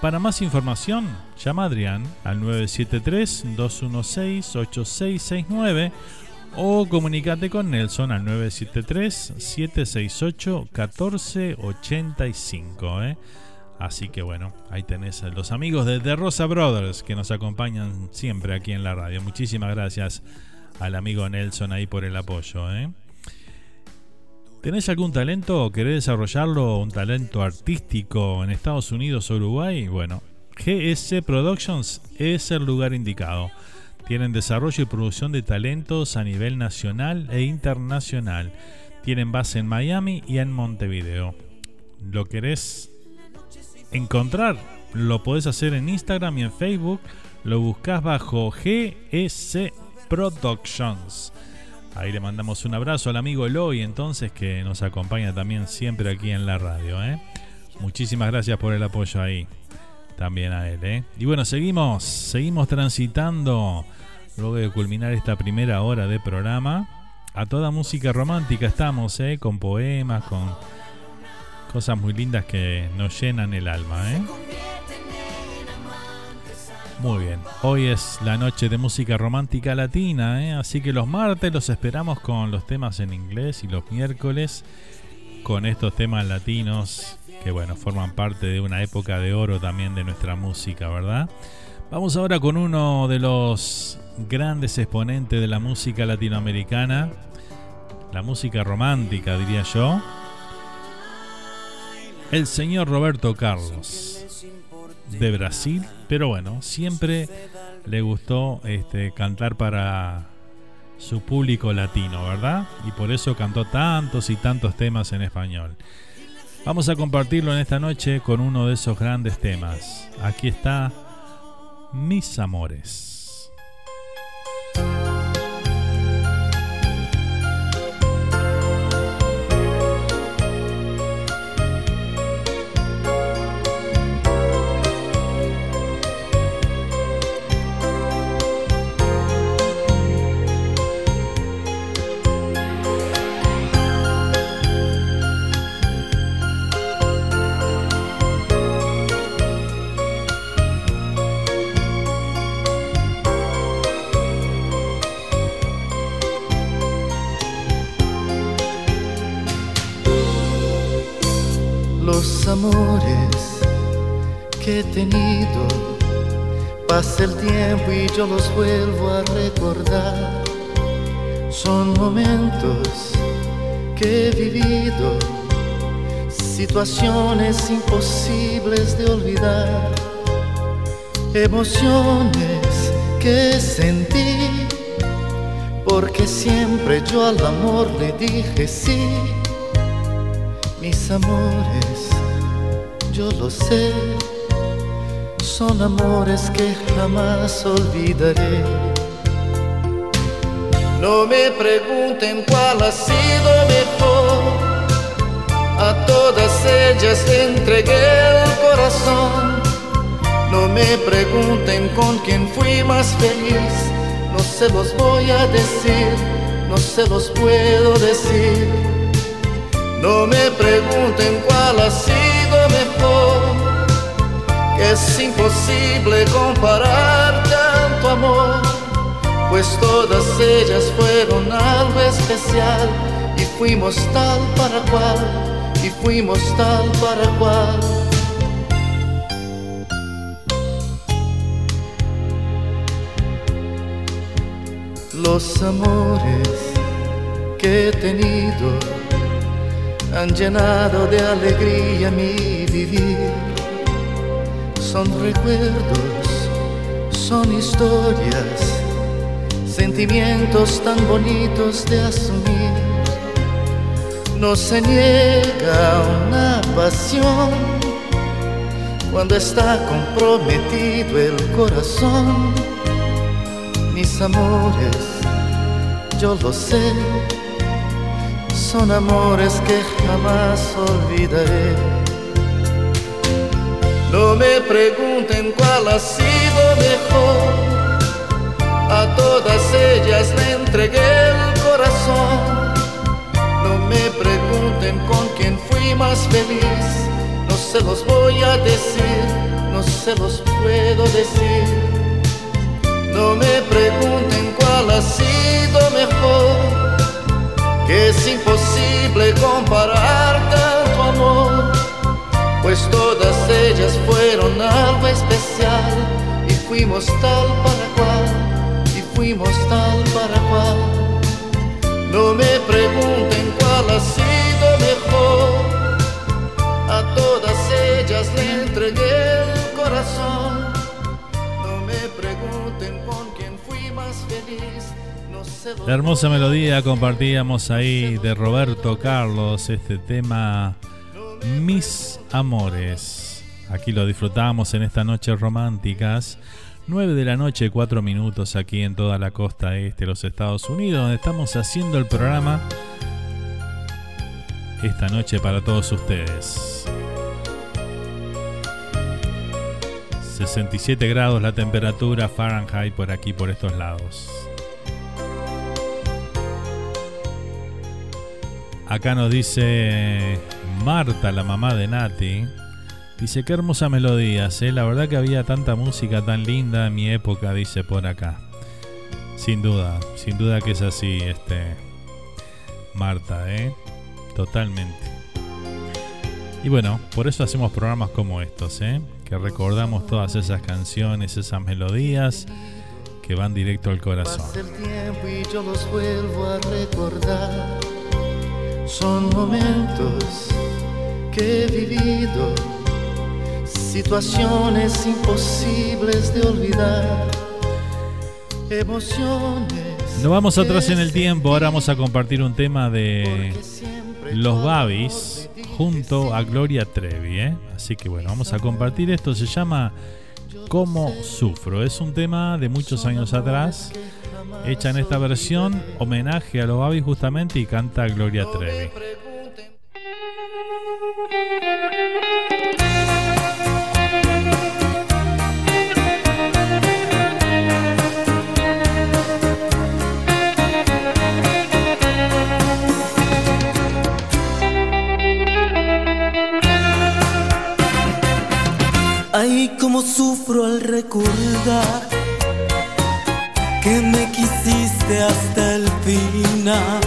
Para más información, llama a Adrián al 973-216-8669 o comunícate con Nelson al 973-768-1485. ¿eh? Así que bueno, ahí tenés a los amigos de The Rosa Brothers que nos acompañan siempre aquí en la radio. Muchísimas gracias al amigo Nelson ahí por el apoyo. ¿eh? ¿Tenés algún talento o querés desarrollarlo, un talento artístico en Estados Unidos o Uruguay? Bueno, GS Productions es el lugar indicado. Tienen desarrollo y producción de talentos a nivel nacional e internacional. Tienen base en Miami y en Montevideo. ¿Lo querés encontrar? Lo podés hacer en Instagram y en Facebook. Lo buscas bajo GS Productions. Ahí le mandamos un abrazo al amigo Eloy, entonces, que nos acompaña también siempre aquí en la radio. ¿eh? Muchísimas gracias por el apoyo ahí. También a él. ¿eh? Y bueno, seguimos, seguimos transitando, luego de culminar esta primera hora de programa, a toda música romántica estamos, ¿eh? con poemas, con cosas muy lindas que nos llenan el alma. ¿eh? Muy bien, hoy es la noche de música romántica latina, ¿eh? así que los martes los esperamos con los temas en inglés y los miércoles con estos temas latinos que bueno, forman parte de una época de oro también de nuestra música, ¿verdad? Vamos ahora con uno de los grandes exponentes de la música latinoamericana, la música romántica diría yo, el señor Roberto Carlos de Brasil, pero bueno, siempre le gustó este, cantar para su público latino, ¿verdad? Y por eso cantó tantos y tantos temas en español. Vamos a compartirlo en esta noche con uno de esos grandes temas. Aquí está Mis Amores.
Y yo los vuelvo a recordar. Son momentos que he vivido, situaciones imposibles de olvidar, emociones que sentí, porque siempre yo al amor le dije sí. Mis amores, yo lo sé, son amores que jamás olvidaré. No me pregunten cuál ha sido mejor, a todas ellas entregué el corazón. No me pregunten con quién fui más feliz, no se los voy a decir, no se los puedo decir. No me pregunten cuál ha sido mejor, es imposible comparar tanto amor, pues todas ellas fueron algo especial y fuimos tal para cual, y fuimos tal para cual. Los amores que he tenido han llenado de alegría mi vivir. Son recuerdos, son historias, sentimientos tan bonitos de asumir. No se niega una pasión cuando está comprometido el corazón. mis amores, yo lo sé, son amores que jamás olvidaré. No me pregunten cuál ha sido mejor, a todas ellas le entregué el corazón. No me pregunten con quién fui más feliz, no se los voy a decir, no se los puedo decir. No me pregunten cuál ha sido mejor, que es imposible comparar tanto amor, pues todas ellas fueron algo especial y fuimos tal para cual, y fuimos tal para cual. No me pregunten cuál ha sido mejor, a todas ellas le entregué el corazón. No me pregunten con quién fui más feliz,
La hermosa melodía compartíamos ahí de Roberto Carlos, este tema Mis Amores. Aquí lo disfrutamos en estas noches románticas. 9 de la noche, 4 minutos aquí en toda la costa este de los Estados Unidos, donde estamos haciendo el programa esta noche para todos ustedes. 67 grados la temperatura Fahrenheit por aquí, por estos lados. Acá nos dice Marta, la mamá de Nati. Dice, qué hermosa melodías, ¿eh? La verdad que había tanta música tan linda en mi época, dice por acá. Sin duda, sin duda que es así, este... Marta, ¿eh? Totalmente. Y bueno, por eso hacemos programas como estos, ¿eh? Que recordamos todas esas canciones, esas melodías que van directo al corazón.
El tiempo y yo los vuelvo a recordar. Son momentos que he vivido, situaciones imposibles de olvidar, emociones.
Nos vamos atrás en el tiempo, ahora vamos a compartir un tema de Los Babis junto a Gloria Trevi, ¿eh? Así que bueno, vamos a compartir esto, se llama Cómo Sufro, es un tema de muchos años atrás, hecha en esta versión, homenaje a Los Babis justamente y canta Gloria Trevi.
Ay, cómo sufro al recordar que me hasta el final.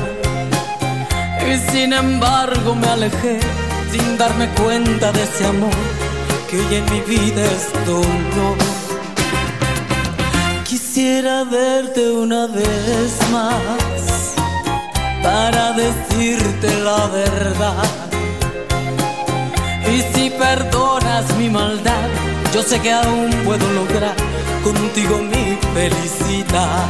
Y sin embargo me alejé sin darme cuenta de ese amor que hoy en mi vida es dolor. Quisiera verte una vez más para decirte la verdad. Y si perdonas mi maldad, yo sé que aún puedo lograr contigo mi felicidad.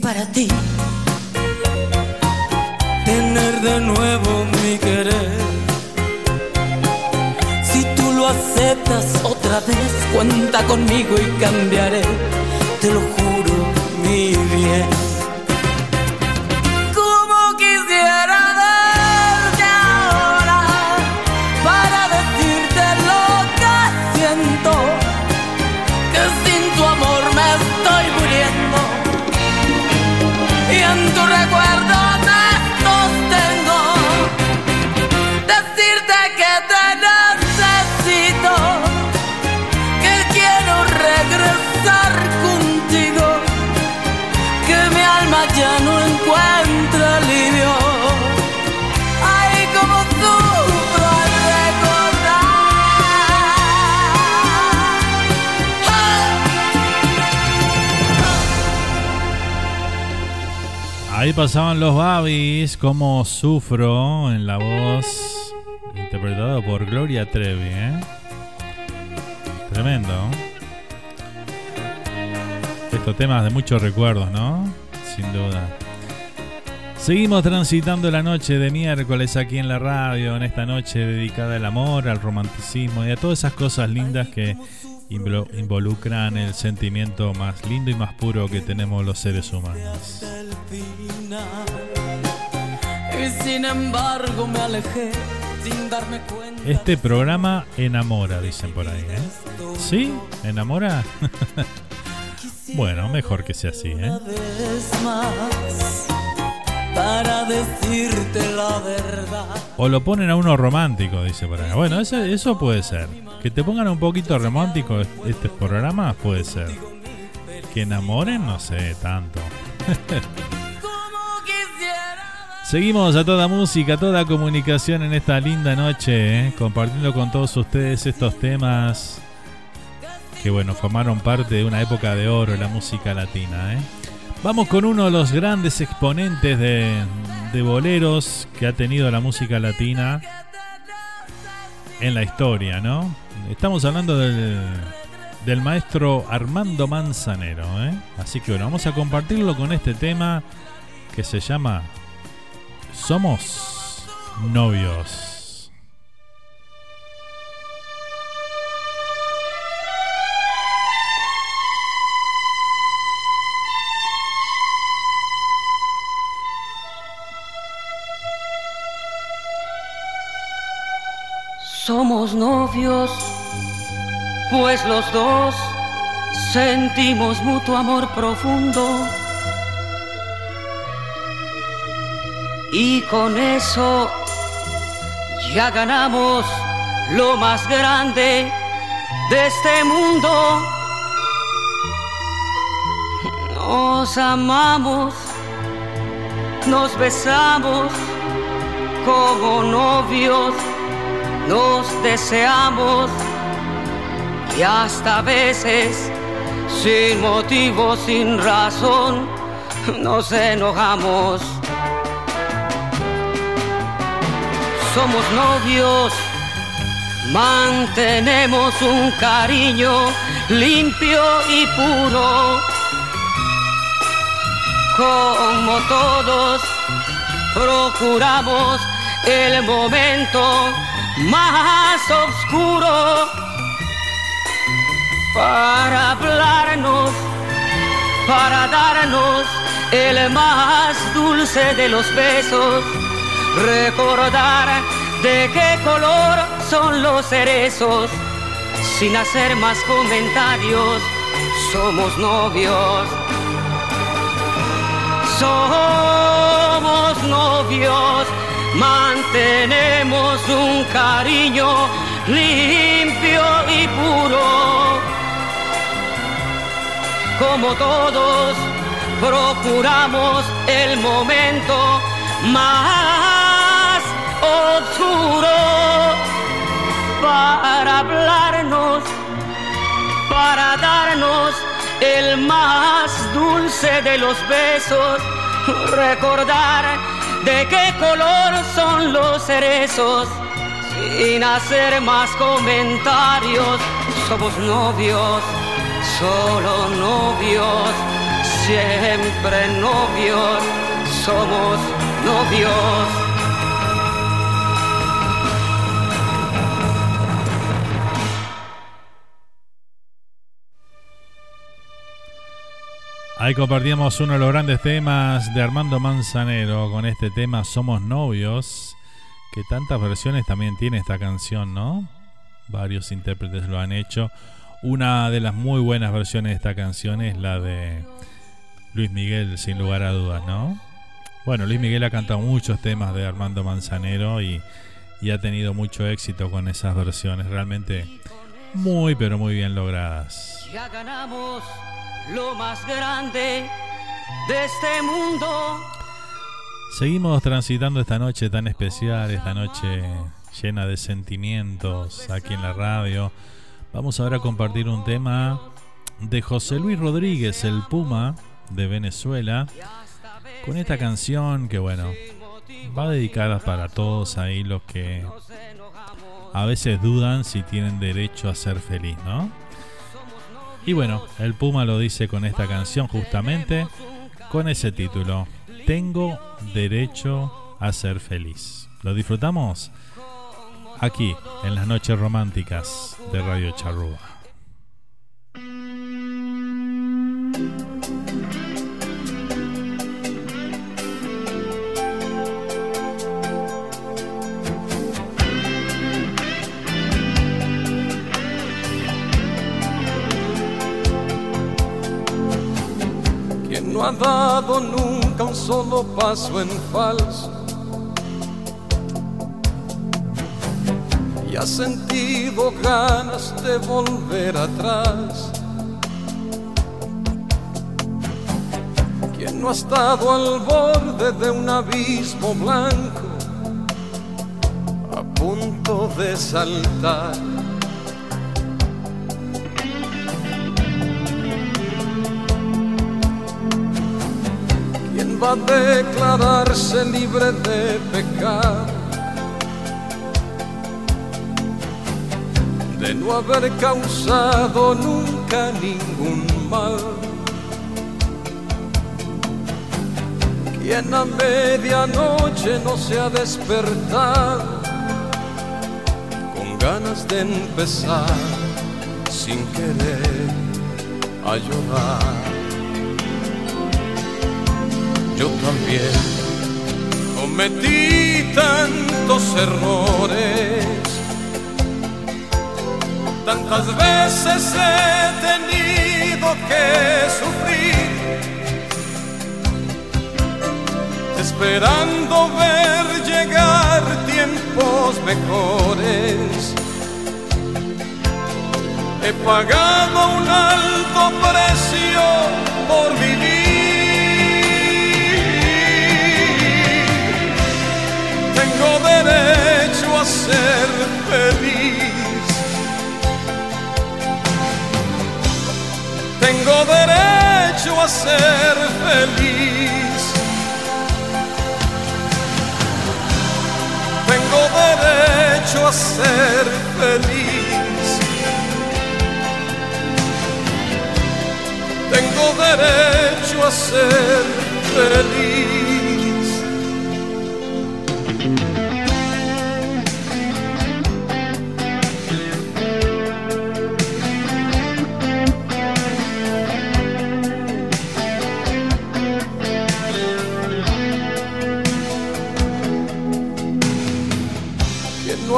Para ti tener de nuevo mi querer. Si tú lo aceptas otra vez, cuenta conmigo y cambiaré, te lo juro, mi bien.
Ahí pasaban los Babis, como sufro en la voz interpretado por Gloria Trevi, ¿eh? Tremendo. Estos temas de muchos recuerdos, ¿no? Sin duda. Seguimos transitando la noche de miércoles aquí en la radio, en esta noche dedicada al amor, al romanticismo y a todas esas cosas lindas que involucran el sentimiento más lindo y más puro que tenemos los seres humanos. Este programa enamora, dicen por ahí, ¿eh? ¿Sí? ¿Enamora? bueno, mejor que sea así, ¿eh?
Para decirte la verdad.
O lo ponen a uno romántico, dice por ahí. Bueno, eso, eso puede ser. Que te pongan un poquito romántico este programa, puede ser. Que enamoren, no sé, tanto. Seguimos a toda música, a toda comunicación en esta linda noche, ¿eh? compartiendo con todos ustedes estos temas que, bueno, formaron parte de una época de oro en la música latina. ¿eh? Vamos con uno de los grandes exponentes de, boleros que ha tenido la música latina en la historia, ¿no? Estamos hablando del, del maestro Armando Manzanero, ¿eh? Así que bueno, vamos a compartirlo con este tema que se llama Somos novios.
Somos novios, pues los dos sentimos mutuo amor profundo. Y con eso ya ganamos lo más grande de este mundo. Nos amamos, nos besamos como novios nos deseamos y hasta a veces sin motivo, sin razón, nos enojamos. Somos novios, mantenemos un cariño limpio y puro, como todos procuramos el momento más oscuro para hablarnos, para darnos el más dulce de los besos, recordar de qué color son los cerezos, sin hacer más comentarios, somos novios. Somos novios mantenemos un cariño limpio y puro. Como todos procuramos el momento más oscuro para hablarnos, para darnos el más dulce de los besos, recordar de qué color son los cerezos, sin hacer más comentarios. Somos novios, solo novios, siempre novios, somos novios.
Ahí compartíamos uno de los grandes temas de Armando Manzanero con este tema Somos novios, que tantas versiones también tiene esta canción, ¿no? Varios intérpretes lo han hecho. Una de las muy buenas versiones de esta canción es la de Luis Miguel, sin lugar a dudas, ¿no? Bueno, Luis Miguel ha cantado muchos temas de Armando Manzanero y y ha tenido mucho éxito con esas versiones, realmente muy pero muy bien logradas.
Ya ganamos lo más grande de este mundo.
Seguimos transitando esta noche tan especial, esta noche llena de sentimientos aquí en la radio. Vamos ahora a compartir un tema de José Luis Rodríguez, el Puma de Venezuela, con esta canción que bueno, va dedicada para todos ahí los que a veces dudan si tienen derecho a ser feliz, ¿no? Y bueno, el Puma lo dice con esta canción justamente, con ese título, Tengo derecho a ser feliz. ¿Lo disfrutamos? Aquí, en las noches románticas de Radio Charrúa.
Ha dado nunca un solo paso en falso y ha sentido ganas de volver atrás. Quien no ha estado al borde de un abismo blanco a punto de saltar. Va a declararse libre de pecado? De no haber causado nunca ningún mal. Quien a medianoche no se ha despertado con ganas de empezar sin querer a llorar yo también cometí tantos errores, tantas veces he tenido que sufrir, esperando ver llegar tiempos mejores. He pagado un alto precio por vivir. Tengo derecho a ser feliz. Tengo derecho a ser feliz. Tengo derecho a ser feliz. Tengo derecho a ser feliz.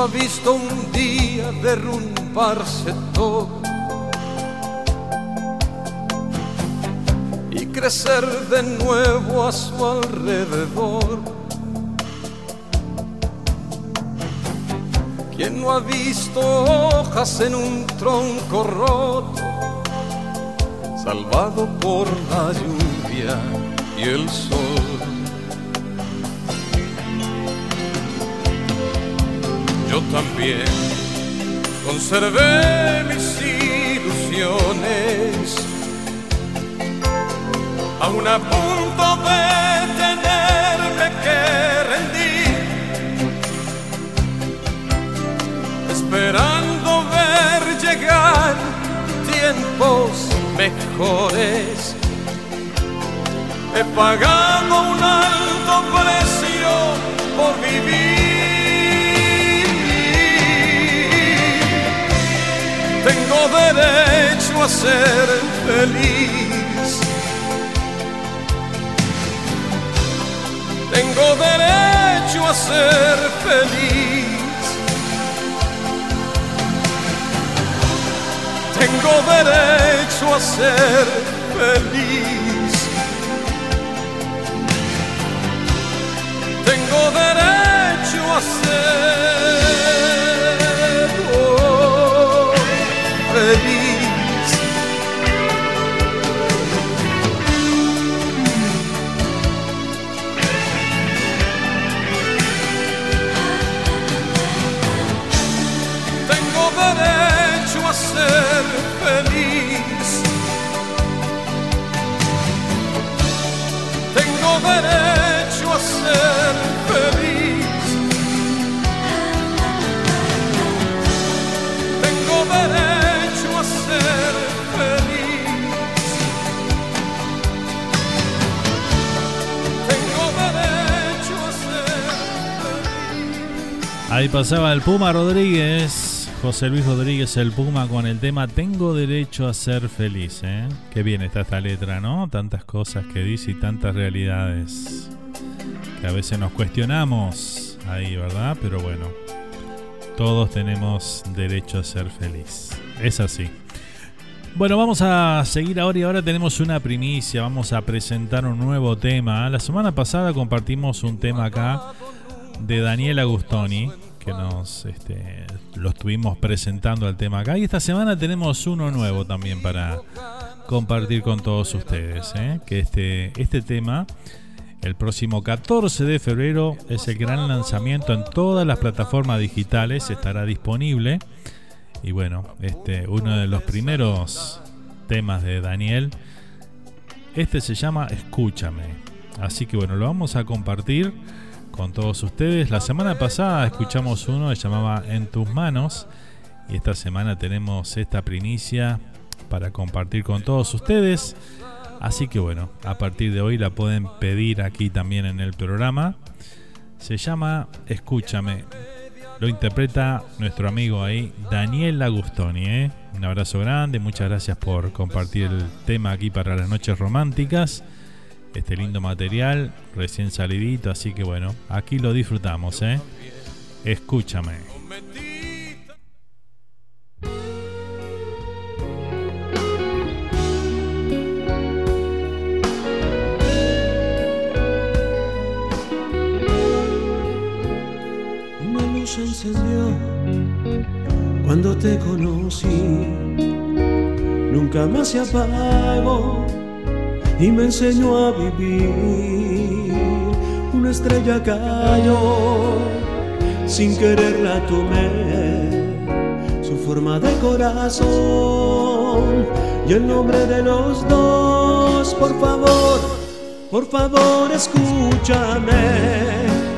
No ha visto un día derrumbarse todo y crecer de nuevo a su alrededor. ¿Quién no ha visto hojas en un tronco roto, salvado por la lluvia y el sol? Yo también conservé mis ilusiones, a punto de tenerme que rendir, esperando ver llegar tiempos mejores. He pagado un alto precio por vivir. Tengo derecho a ser feliz. Tengo derecho a ser feliz. Tengo derecho a ser derecho a ser feliz. Tengo derecho a ser feliz. Tengo derecho a ser feliz.
Ahí pasaba el Puma Rodríguez. José Luis Rodríguez el Puma con el tema Tengo derecho a ser feliz. ¿eh? Qué bien está esta letra, ¿no? Tantas cosas que dice y tantas realidades que a veces nos cuestionamos ahí, ¿verdad? Pero bueno, todos tenemos derecho a ser feliz. Es así. Bueno, vamos a seguir ahora y ahora tenemos una primicia, vamos a presentar un nuevo tema. La semana pasada compartimos un tema acá de Daniel Agustoni, que nos este, lo estuvimos presentando el tema acá. Y esta semana tenemos uno nuevo también para compartir con todos ustedes. ¿eh? Que este, este tema, el próximo 14 de febrero, es el gran lanzamiento en todas las plataformas digitales, estará disponible. Y bueno, este, uno de los primeros temas de Daniel, este se llama Escúchame. Así que bueno, lo vamos a compartir con todos ustedes. La semana pasada escuchamos uno que llamaba En tus manos. Y esta semana tenemos esta primicia para compartir con todos ustedes. Así que bueno, a partir de hoy la pueden pedir aquí también en el programa. Se llama Escúchame. Lo interpreta nuestro amigo ahí, Daniel Agustoni. ¿eh? Un abrazo grande, muchas gracias por compartir el tema aquí para las noches románticas. Este lindo material, recién salidito, así que bueno, aquí lo disfrutamos. ¿eh? Escúchame.
Una luz encendió cuando te conocí, nunca más se apagó y me enseñó a vivir. Una estrella cayó, sin querer la tomé, su forma de corazón y el nombre de los dos. Por favor, por favor, escúchame.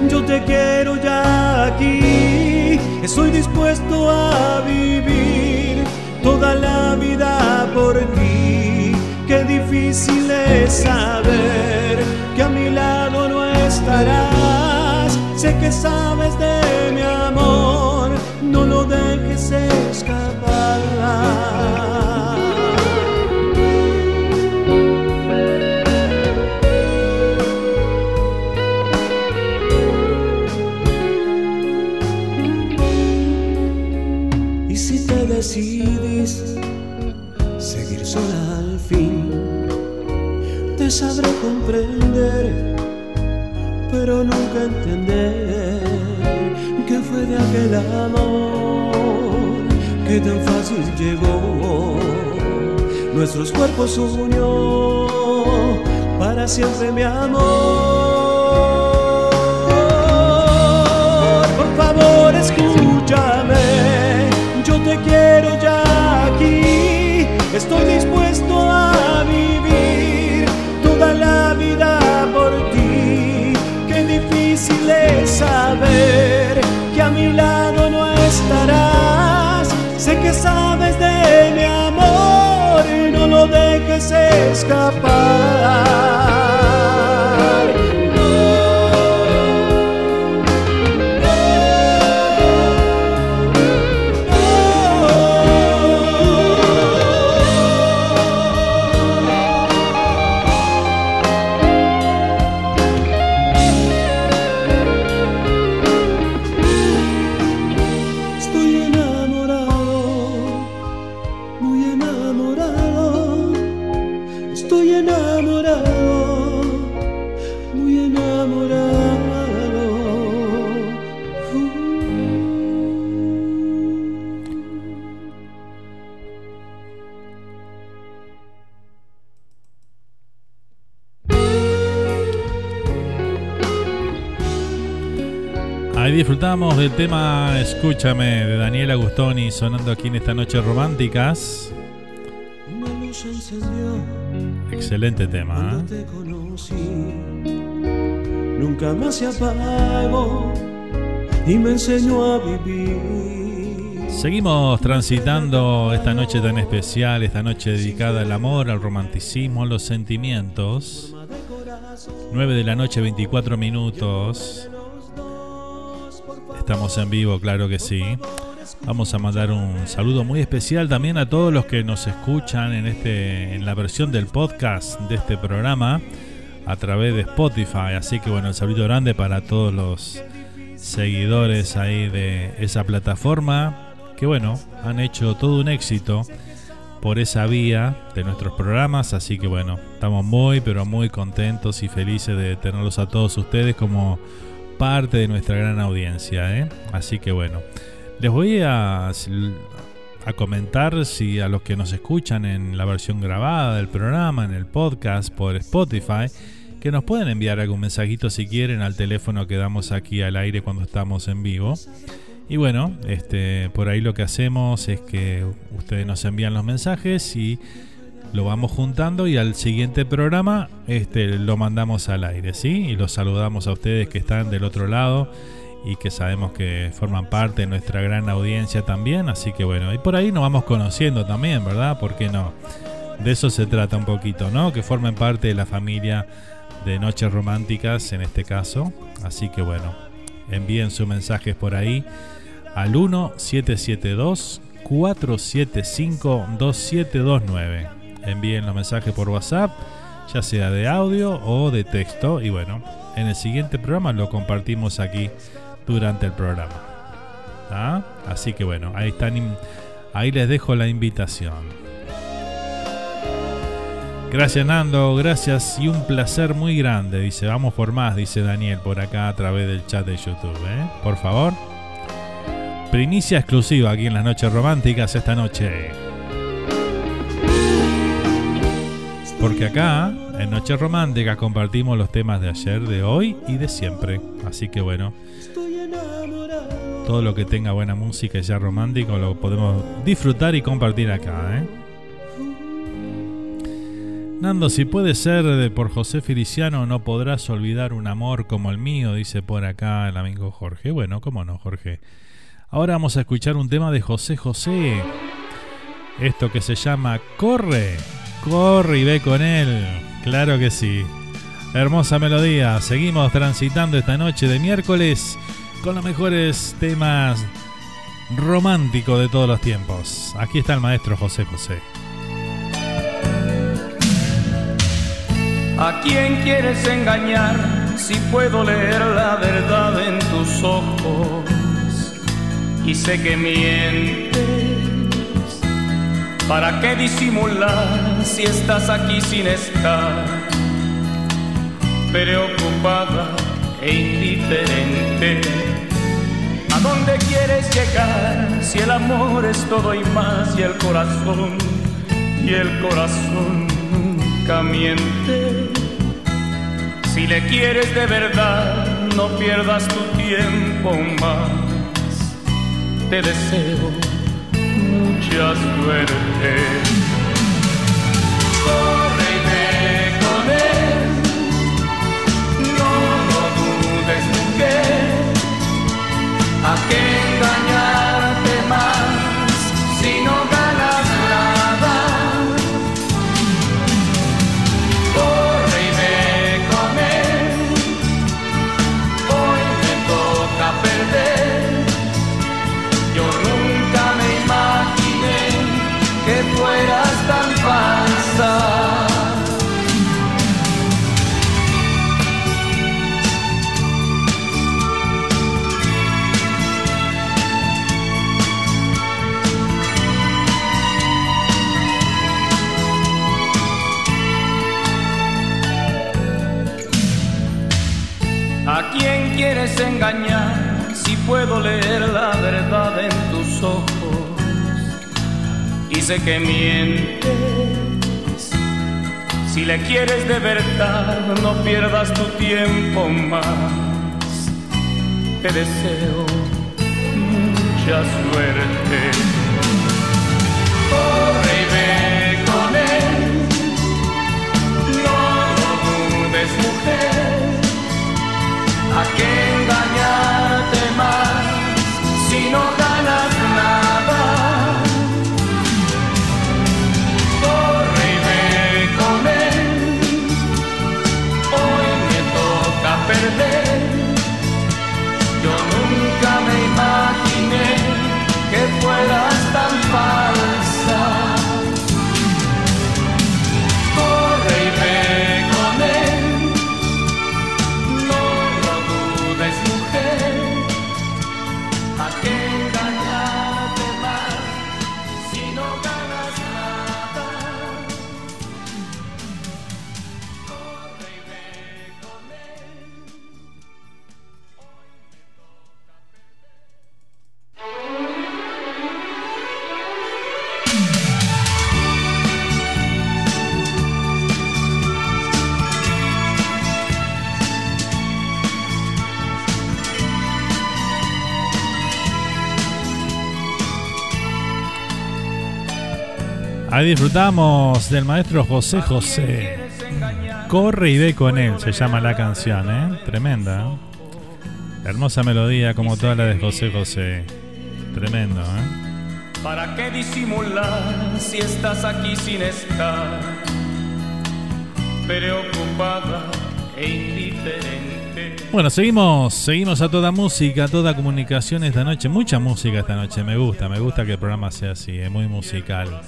Yo te quiero ya aquí, estoy dispuesto a vivir toda la vida por ti. Difícil es saber que a mi lado no estarás. Sé que sabes de mi amor, no lo dejes escapar. Y si te decides sabré comprender, pero nunca entender qué fue de aquel amor que tan fácil llegó. Nuestros cuerpos unió para siempre mi amor. Por favor, escúchame, yo te quiero ya aquí. Estoy dispuesto saber que a mi lado no estarás. Sé que sabes de mi amor y no lo dejes escapar.
Tema Escúchame de Daniel Agustoni sonando aquí en esta noche románticas. Excelente tema. ¿eh?
te conocí. Nunca más se apagó y me enseñó a vivir.
Seguimos transitando esta noche tan especial, esta noche dedicada al amor, al romanticismo, a los sentimientos. 9 de la noche, 24 minutos. Estamos en vivo, claro que sí. Vamos a mandar un saludo muy especial también a todos los que nos escuchan en este en la versión del podcast de este programa a través de Spotify. Así que bueno, el saludo grande para todos los seguidores ahí de esa plataforma que bueno, han hecho todo un éxito por esa vía de nuestros programas, así que bueno, estamos muy pero muy contentos y felices de tenerlos a todos ustedes como parte de nuestra gran audiencia, ¿eh? así que bueno, les voy a, a comentar si a los que nos escuchan en la versión grabada del programa, en el podcast por Spotify, que nos pueden enviar algún mensajito si quieren al teléfono que damos aquí al aire cuando estamos en vivo. Y bueno, este, por ahí lo que hacemos es que ustedes nos envían los mensajes y lo vamos juntando y al siguiente programa este, lo mandamos al aire, ¿sí? Y los saludamos a ustedes que están del otro lado y que sabemos que forman parte de nuestra gran audiencia también, así que bueno, y por ahí nos vamos conociendo también, ¿verdad? ¿Por qué no? De eso se trata un poquito, ¿no? Que formen parte de la familia de Noches Románticas en este caso, así que bueno, envíen sus mensajes por ahí al 1772-475-2729. Envíen los mensajes por WhatsApp, ya sea de audio o de texto. Y bueno, en el siguiente programa lo compartimos aquí durante el programa. ¿Ah? Así que bueno, ahí, están, ahí les dejo la invitación. Gracias Nando, gracias y un placer muy grande. Dice, vamos por más, dice Daniel por acá a través del chat de YouTube. ¿eh? Por favor. Primicia exclusiva aquí en las noches románticas esta noche. Porque acá, en Noche Romántica, compartimos los temas de ayer, de hoy y de siempre. Así que bueno, todo lo que tenga buena música y sea romántico lo podemos disfrutar y compartir acá. ¿eh? Nando, si puede ser por José Feliciano, no podrás olvidar un amor como el mío, dice por acá el amigo Jorge. Bueno, cómo no, Jorge. Ahora vamos a escuchar un tema de José José. Esto que se llama Corre, corre y ve con él. Claro que sí. Hermosa melodía. Seguimos transitando esta noche de miércoles con los mejores temas románticos de todos los tiempos. Aquí está el maestro José José.
¿A quién quieres engañar si puedo leer la verdad en tus ojos? y sé que mientes. ¿Para qué disimular si estás aquí sin estar? Preocupada e indiferente. ¿A dónde quieres llegar si el amor es todo y más y el corazón y el corazón nunca miente? Si le quieres de verdad, no pierdas tu tiempo más te deseo mucha suerte. Corre no dudes mujer, a qué engañarte quieres engañar? si puedo leer la verdad en tus ojos y sé que mientes. Si le quieres de verdad, no pierdas tu tiempo más. Te deseo mucha suerte. Fueras tan falsa.
Ahí disfrutamos del maestro José José. Corre y ve con él, se llama la canción, ¿eh? Tremenda. ¿eh? Hermosa melodía como toda la de José José. Tremendo, ¿eh?
¿Para qué disimular si estás aquí sin estar? Preocupada e indiferente.
Bueno, seguimos, seguimos a toda música, a toda comunicación esta noche. Mucha música esta noche, me gusta, me gusta que el programa sea así, es muy musical.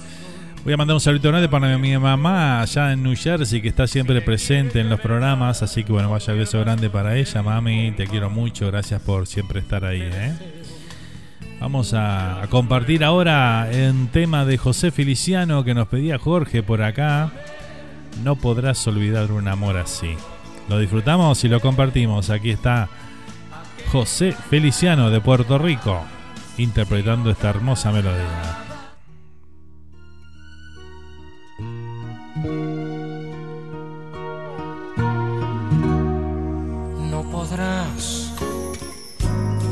Voy a mandar un saludo grande para mi mamá allá en New Jersey, que está siempre presente en los programas. Así que bueno, vaya beso grande para ella, mami. Te quiero mucho, gracias por siempre estar ahí. ¿eh? Vamos a, a compartir ahora un tema de José Feliciano que nos pedía Jorge por acá. No podrás olvidar un amor así. Lo disfrutamos y lo compartimos. Aquí está José Feliciano de Puerto Rico interpretando esta hermosa melodía.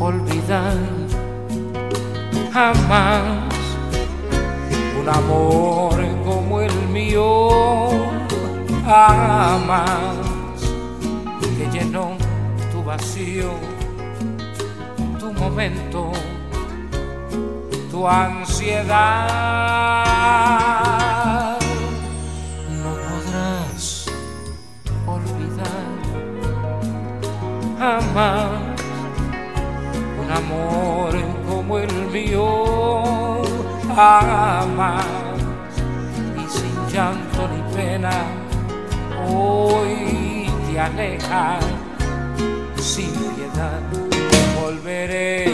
Olvidar jamás un amor como el mío, jamás que llenó tu vacío, tu momento, tu ansiedad. No podrás olvidar jamás amor como el mío, jamás y sin llanto ni pena hoy te aleja sin piedad. Volveré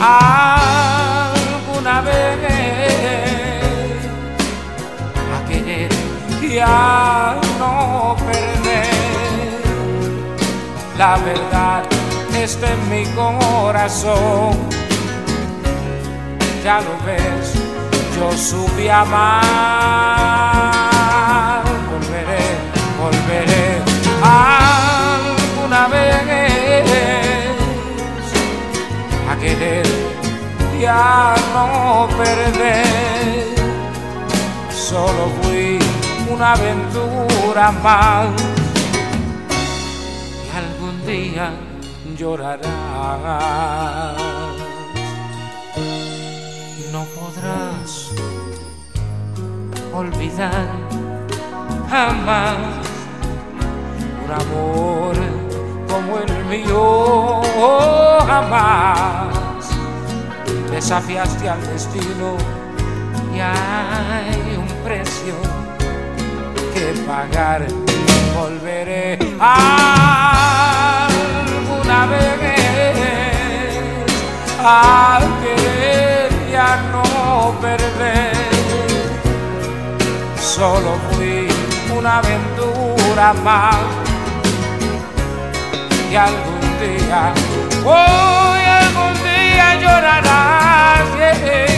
alguna vez a querer y a no perder. La verdad está en mi corazón. Ya lo ves, yo supe amar. Volveré, volveré alguna vez a querer y a no perder. Solo fui una aventura más y algún día llorarás. No podrás olvidar jamás un amor como el mío, jamás desafiaste al destino y hay un precio que pagar. Volveré alguna vez a querer no perder. Solo fui una aventura más y algún día, hoy algún día llorarás. yeah.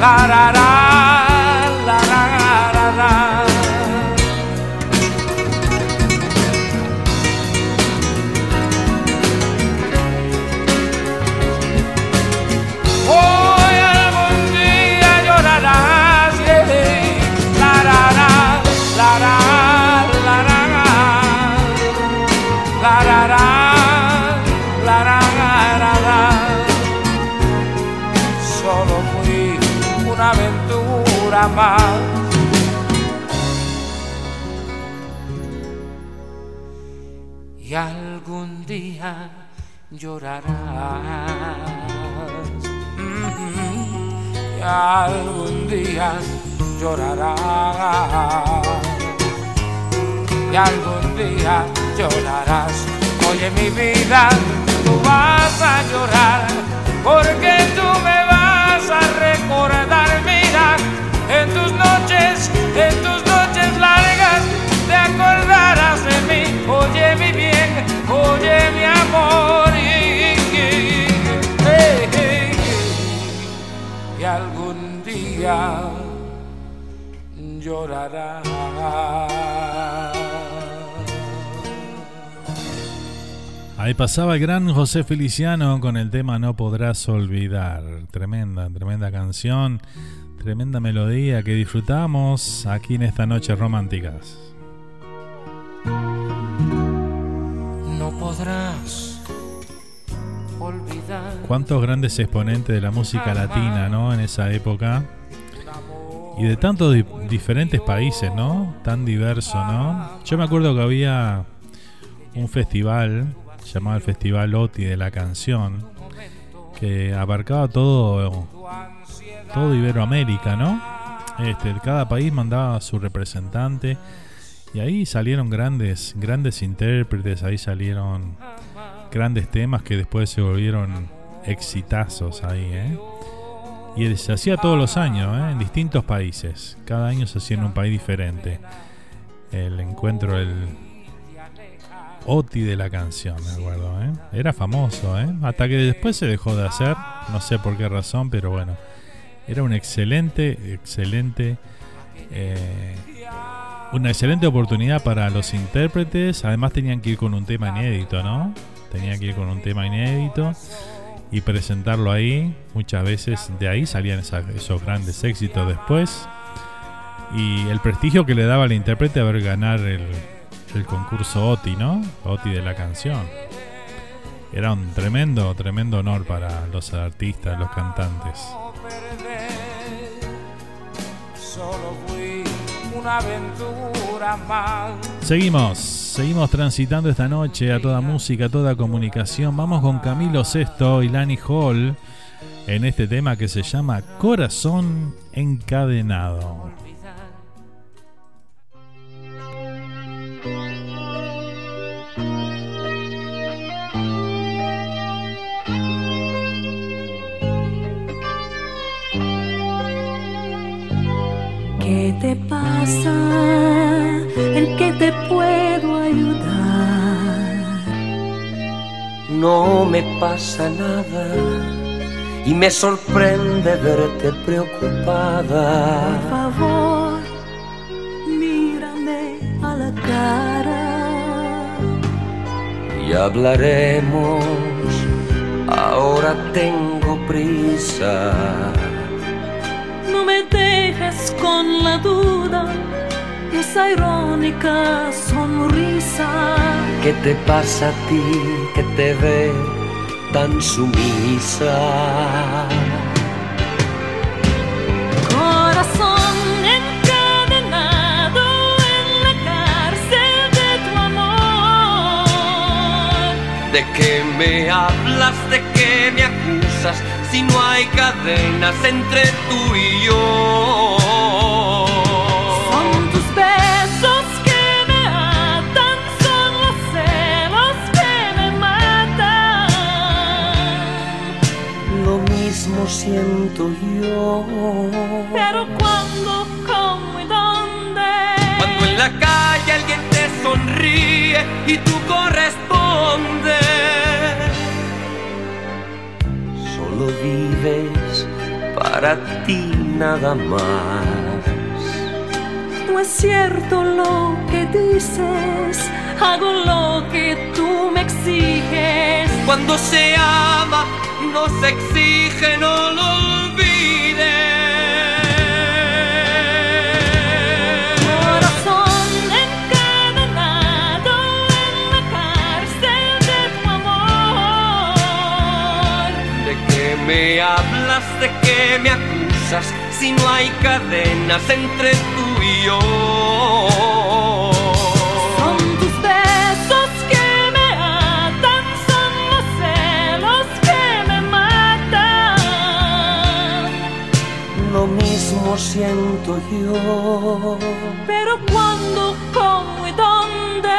La, la, la, Y algún día llorarás. Mm, y algún día llorarás. Y algún día llorarás. Oye mi vida, tú vas a llorar porque tú me vas a recordar. Mira, en tus noches, en tus noches largas, te acordarás de mí. Oye mi oye amor. Y, algún día llorarás.
Ahí pasaba el gran José Feliciano con el tema No podrás olvidar. Tremenda, tremenda canción, tremenda melodía que disfrutamos aquí en esta noche románticas. Cuántos grandes exponentes de la música latina, ¿no? En esa época. Y de tantos di- diferentes países, ¿no? Tan diverso, ¿no? Yo me acuerdo que había un festival llamado el Festival OTI de la Canción que abarcaba todo todo Iberoamérica, ¿no? Este, cada país mandaba a su representante y ahí salieron grandes grandes intérpretes, ahí salieron grandes temas que después se volvieron exitazos ahí, ¿eh? Y se hacía todos los años, ¿eh? en distintos países. Cada año se hacía en un país diferente. El encuentro, el OTI de la canción, me acuerdo. ¿eh? Era famoso, ¿eh? hasta que después se dejó de hacer. No sé por qué razón, pero bueno. Era un excelente, excelente. eh, una excelente oportunidad para los intérpretes. Además tenían que ir con un tema inédito, ¿no? Tenían que ir con un tema inédito y presentarlo ahí. Muchas veces de ahí salían esos grandes éxitos después. Y el prestigio que le daba al intérprete haber ganar el, el concurso OTI, ¿no? OTI de la canción. Era un tremendo, tremendo honor para los artistas, los cantantes.
Aventura más.
Seguimos, seguimos transitando esta noche a toda música, a toda comunicación. Vamos con Camilo Sesto y Lani Hall en este tema que se llama Corazón Encadenado.
¿Qué te pasa? ¿En qué te puedo ayudar?
No me pasa nada y me sorprende verte preocupada.
Por favor, mírame a la cara.
Y hablaremos, ahora tengo prisa.
No me dejes con la duda, esa irónica sonrisa.
¿Qué te pasa a ti que te ve tan sumisa?
Corazón encadenado en la cárcel de tu amor.
¿De qué me hablas? ¿De qué me acusas? Si no hay cadenas entre tú y yo.
Son tus besos que me atan, son los celos que me matan.
Lo mismo siento yo.
Pero cuando, cómo y dónde.
Cuando en la calle alguien te sonríe y tú correspondes. Solo vives para ti nada más.
No es cierto lo que dices, hago lo que tú me exiges.
Cuando se ama, no se exige, no lo me hablas? ¿De qué me acusas? Si no hay cadenas entre tú y yo.
Son tus besos que me atan, son los celos que me matan.
Lo mismo siento yo.
Pero cuando, cómo y dónde.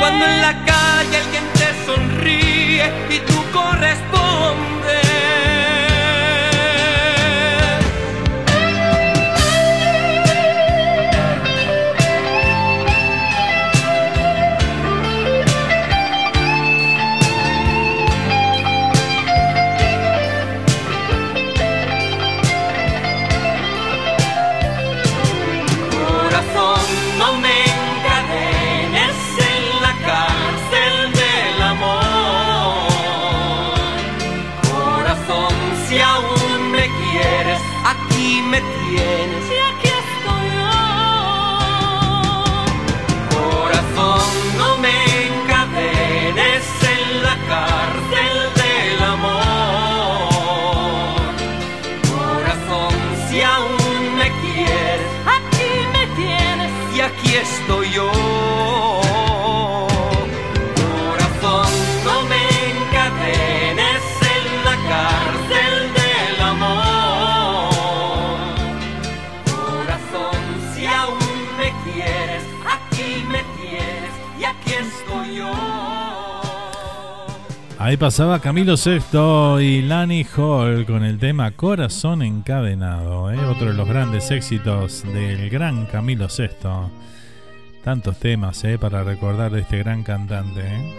Cuando en la calle alguien te sonríe y tú correspondes.
Ahí pasaba Camilo Sexto y Lani Hall con el tema Corazón Encadenado, ¿eh? otro de los grandes éxitos del gran Camilo Sexto. Tantos temas ¿eh? para recordar de este gran cantante. ¿eh?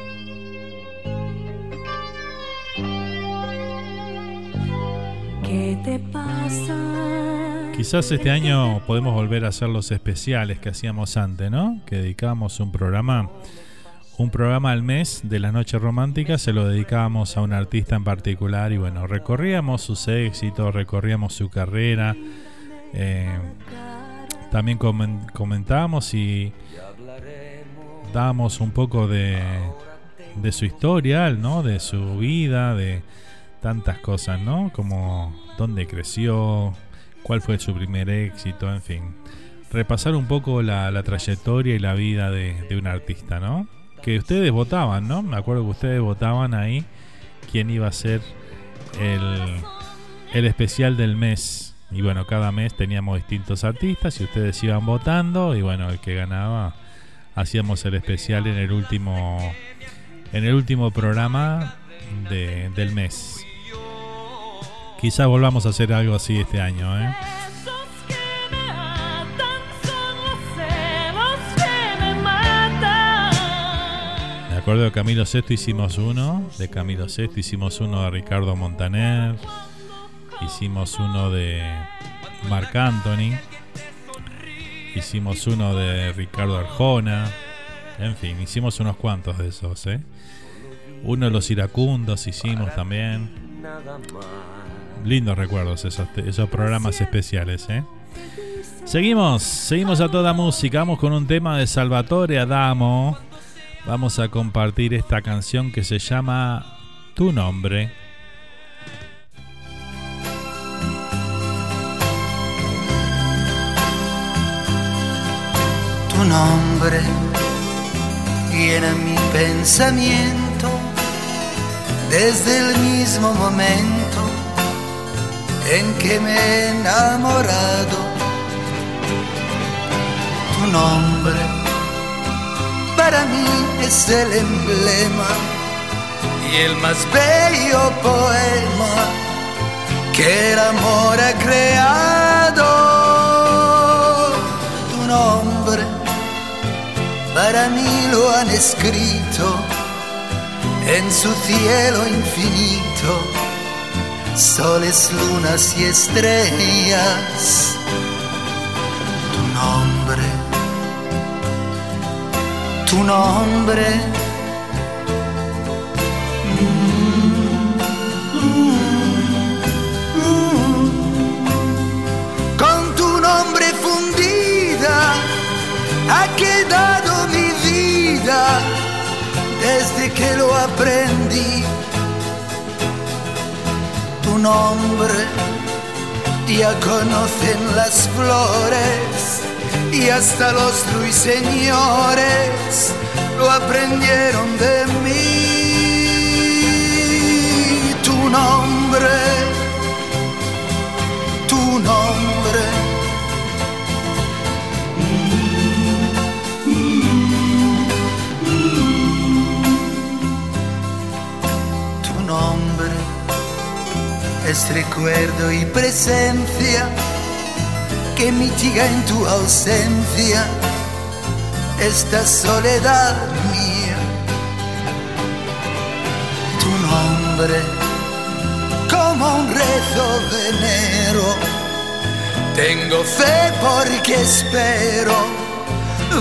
¿Qué te pasa?
Quizás este año podemos volver a hacer los especiales que hacíamos antes, ¿no? Que dedicábamos un programa, un programa al mes de la noche romántica, se lo dedicábamos a un artista en particular y bueno, recorríamos sus éxitos, recorríamos su carrera, eh, también comen- comentábamos y dábamos un poco de, de su historial, ¿no? De su vida, de tantas cosas, ¿no? Como dónde creció, cuál fue su primer éxito, en fin. Repasar un poco la, la trayectoria y la vida de, de un artista, ¿no? Que ustedes votaban, ¿no? Me acuerdo que ustedes votaban ahí quién iba a ser el, el especial del mes. Y bueno, cada mes teníamos distintos artistas y ustedes iban votando y bueno, el que ganaba hacíamos el especial en el último en el último programa de- del mes. Quizá volvamos a hacer algo así este año, ¿eh?
Me
acuerdo de Camilo Sesto hicimos uno, de Camilo Sesto hicimos uno de Ricardo Montaner, hicimos uno de Marc Anthony, hicimos uno de Ricardo Arjona, en fin, hicimos unos cuantos de esos, ¿eh? Uno de los iracundos hicimos también. Lindos recuerdos esos, esos programas especiales, ¿eh? Seguimos, seguimos a toda música, vamos con un tema de Salvatore Adamo. Vamos a compartir esta canción que se llama Tu nombre.
tu nombre llena mi pensamiento desde el mismo momento en que me he enamorado. Tu nombre para mí es el emblema y el más bello poema que el amor ha creado. Tu nombre para mí lo han escrito en su cielo infinito, soles, lunas y estrellas. Tu nombre, tu nombre. Con tu nombre fundida ha quedado mi vida desde que lo aprendí. Tu nombre ya conocen las flores y hasta los ruiseñores lo aprendieron de mí. Tu nombre, tu nombre. Tu nombre es recuerdo y presencia que mitiga en tu ausencia esta soledad mía. Tu nombre como un rezo de enero. Tengo fe porque espero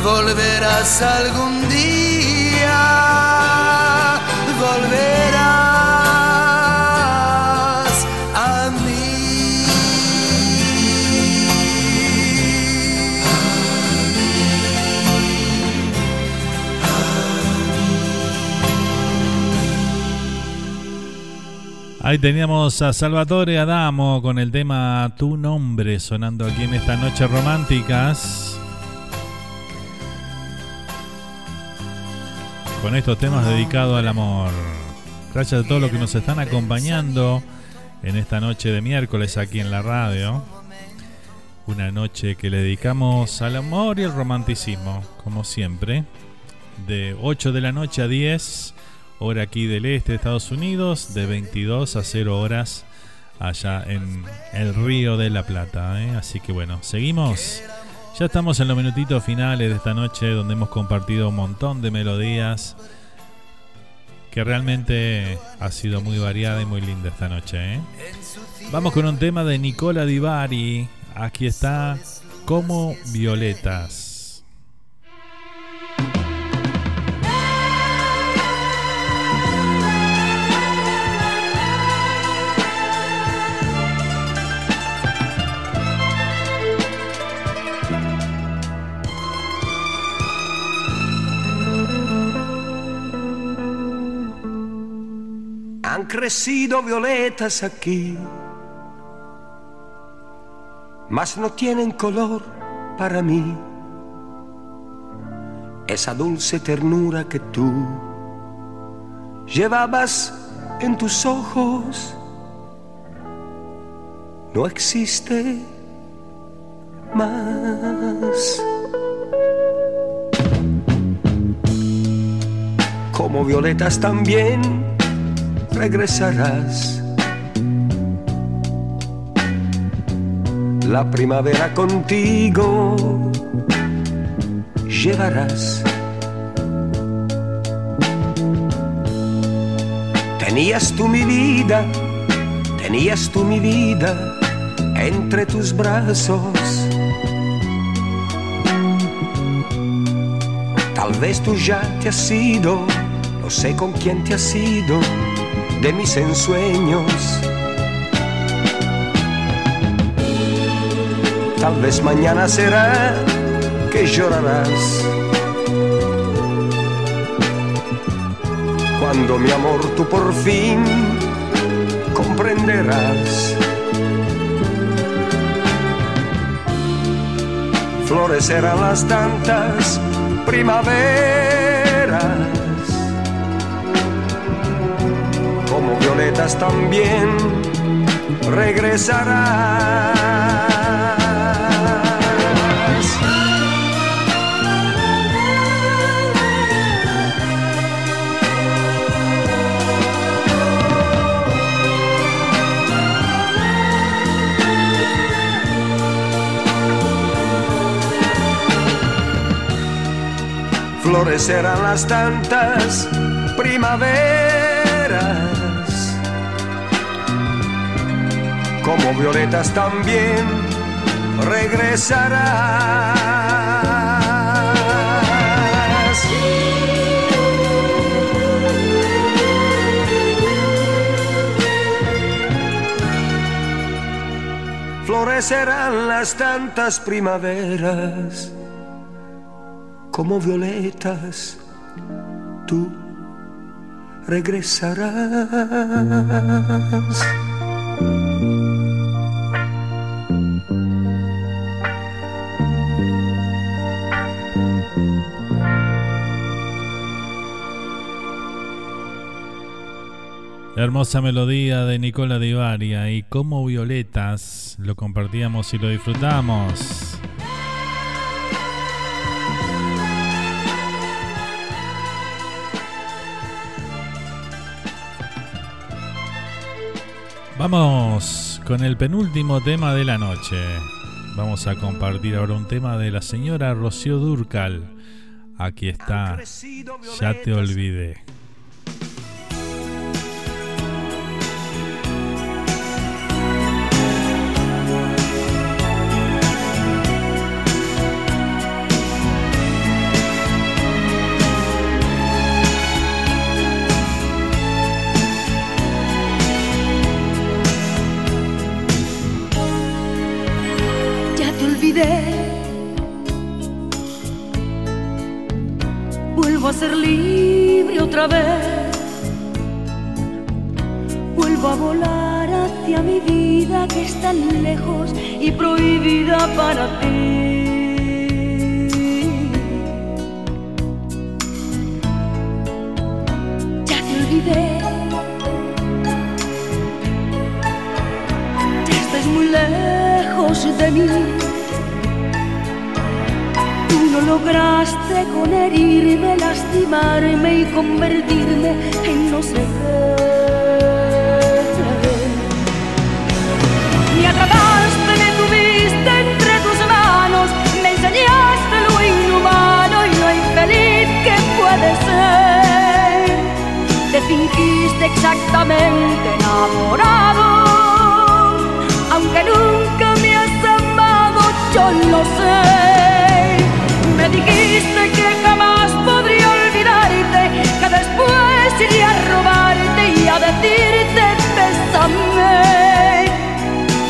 volverás algún día. Volverás
Ahí teníamos a Salvatore Adamo con el tema Tu nombre sonando aquí en esta noche románticas. Con estos temas dedicados al amor. Gracias a todos los que nos están acompañando en esta noche de miércoles aquí en la radio. Una noche que le dedicamos al amor y al romanticismo, como siempre. De 8 de la noche a 10 hora aquí del este de Estados Unidos, de 22 a 0 horas allá en el Río de la Plata. ¿eh? Así que bueno, seguimos. Ya estamos en los minutitos finales de esta noche donde hemos compartido un montón de melodías que realmente ha sido muy variada y muy linda esta noche. ¿eh? Vamos con un tema de Nicola Di Bari. Aquí está Como Violetas.
Han crecido violetas aquí, mas no tienen color para mí. Esa dulce ternura que tú llevabas en tus ojos no existe más. Como violetas también regresarás. La primavera contigo llevarás. Tenías tú mi vida, tenías tú mi vida entre tus brazos. Tal vez tú ya te has ido, no sé con quién te has ido de mis ensueños. Tal vez mañana será que llorarás. Cuando mi amor tú por fin comprenderás. Florecerán las tantas primaveras también regresarás. Florecerán las tantas primaveras como violetas también regresarás. Florecerán las tantas primaveras como violetas, tú regresarás.
Hermosa melodía de Nicola Di Varia y como violetas lo compartíamos y lo disfrutamos. Vamos con el penúltimo tema de la noche. Vamos a compartir ahora un tema de la señora Rocío Durcal. Aquí está. Ya te olvidé.
Otra vez. Vuelvo a volar hacia mi vida que es tan lejos y prohibida para ti. Ya te olvidé. Ya estás muy lejos de mí. Lograste con herirme, lastimarme y convertirme en no sé qué. Me atrapaste, me tuviste entre tus manos, me enseñaste lo inhumano y lo infeliz que puede ser. Te fingiste exactamente enamorado, aunque nunca me has amado, yo lo sé. Dijiste que jamás podría olvidarte, que después iría a robarte y a decirte bésame.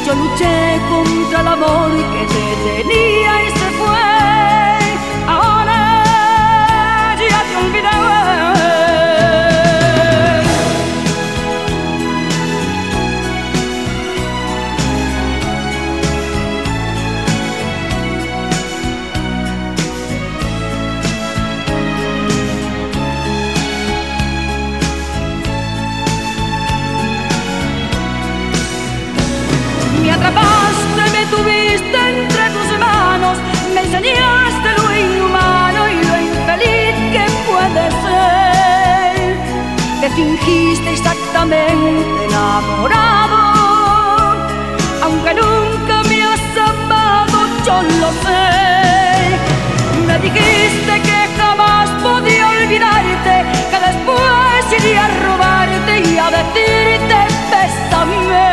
Yo luché contra el amor que te tenía y se fue. Fingiste exactamente enamorado, aunque nunca me has amado, yo lo sé. Me dijiste que jamás podía olvidarte, que después iría a robarte y a decirte bésame.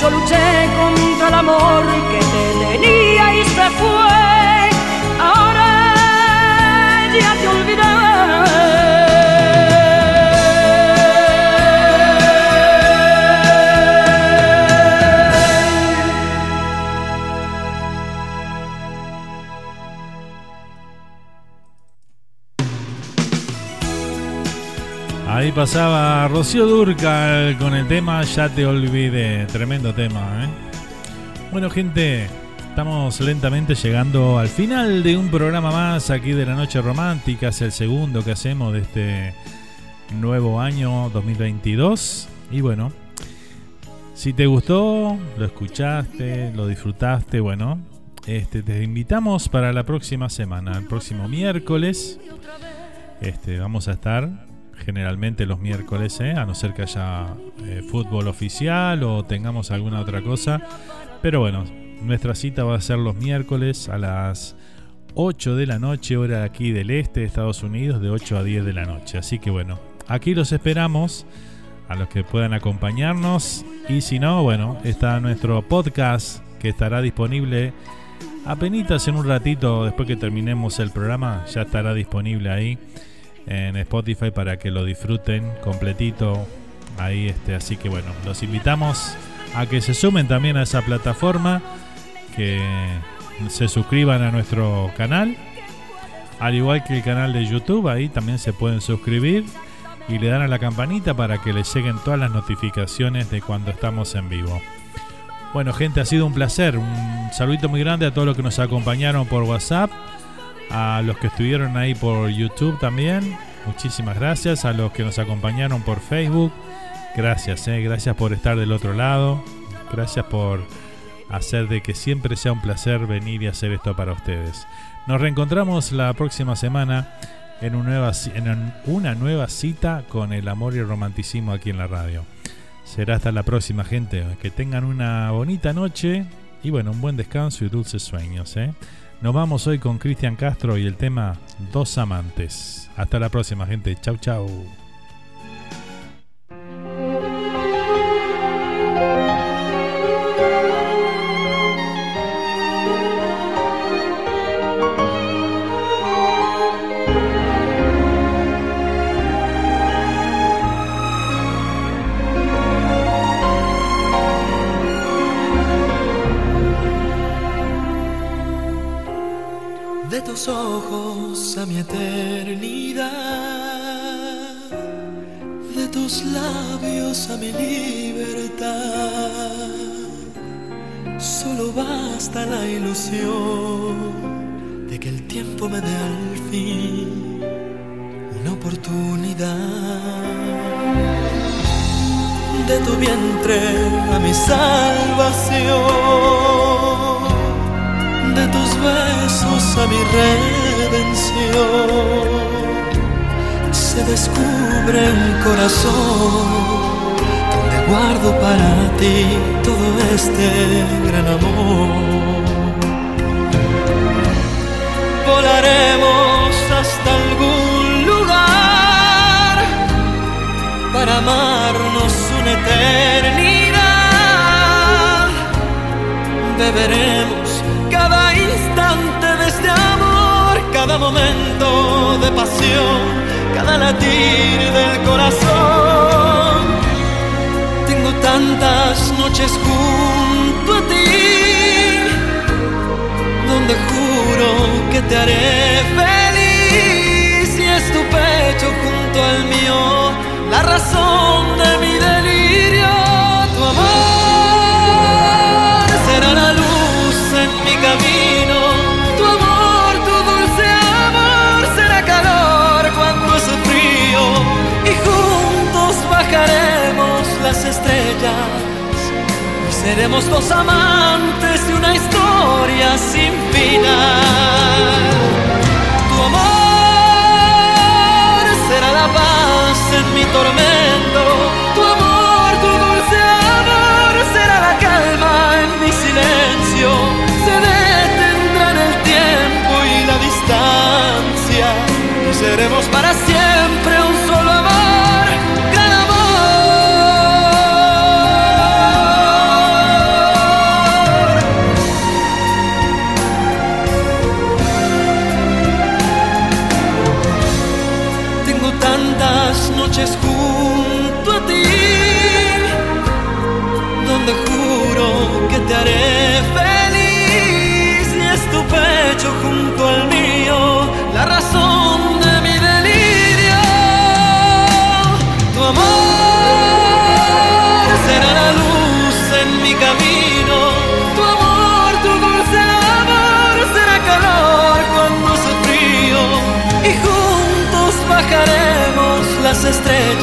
Yo luché contra el amor que te tenía y se fue. Ahora ya te olvidé.
Pasaba Rocío Durcal con el tema Ya te olvidé. Tremendo tema, ¿eh? Bueno, gente, estamos lentamente llegando al final de un programa más aquí de la Noche Romántica. Es el segundo que hacemos de este nuevo año 2022. Y bueno, si te gustó, lo escuchaste, lo disfrutaste, bueno, este, te invitamos para la próxima semana, el próximo miércoles. Este, vamos a estar generalmente los miércoles, ¿eh? a no ser que haya eh, fútbol oficial o tengamos alguna otra cosa. Pero bueno, nuestra cita va a ser los miércoles a las 8 de la noche, hora aquí del este de Estados Unidos, de 8 a 10 de la noche. Así que bueno, aquí los esperamos a los que puedan acompañarnos. Y si no, bueno, está nuestro podcast que estará disponible apenas en un ratito después que terminemos el programa. Ya estará disponible ahí en Spotify para que lo disfruten completito. Ahí este así que bueno los invitamos a que se sumen también a esa plataforma que se suscriban a nuestro canal. Al igual que el canal de YouTube ahí también se pueden suscribir y le dan a la campanita para que les lleguen todas las notificaciones de cuando estamos en vivo. Bueno gente ha sido un placer. Un saludito muy grande a todos los que nos acompañaron por WhatsApp a los que estuvieron ahí por YouTube también, muchísimas gracias. A los que nos acompañaron por Facebook, gracias, eh, gracias por estar del otro lado. Gracias por hacer de que siempre sea un placer venir y hacer esto para ustedes. Nos reencontramos la próxima semana en en una nueva cita con el amor y el romanticismo aquí en la radio. Será hasta la próxima, gente. Que tengan una bonita noche y bueno, un buen descanso y dulces sueños. ¿eh? Nos vamos hoy con Cristian Castro y el tema Dos Amantes. Hasta la próxima, gente. Chau, chau.
Ojos a mi eternidad, de tus labios a mi libertad. Solo basta la ilusión de que el tiempo me dé al fin una oportunidad. De tu vientre a mi salvación de tus besos a mi Se descubre el corazón donde guardo para ti todo este gran amor. Volaremos hasta algún lugar para amarnos una eternidad. Beberemos cada momento de pasión, cada latir del corazón. Tengo tantas noches junto a ti, donde juro que te haré feliz y es tu pecho junto al mío, la razón de mi delirio, seremos dos amantes de una historia sin final. Tu amor será la paz en mi tormento. Tu amor, tu dulce amor será la calma en mi silencio. Se detendrá en el tiempo y la distancia. Seremos para siempre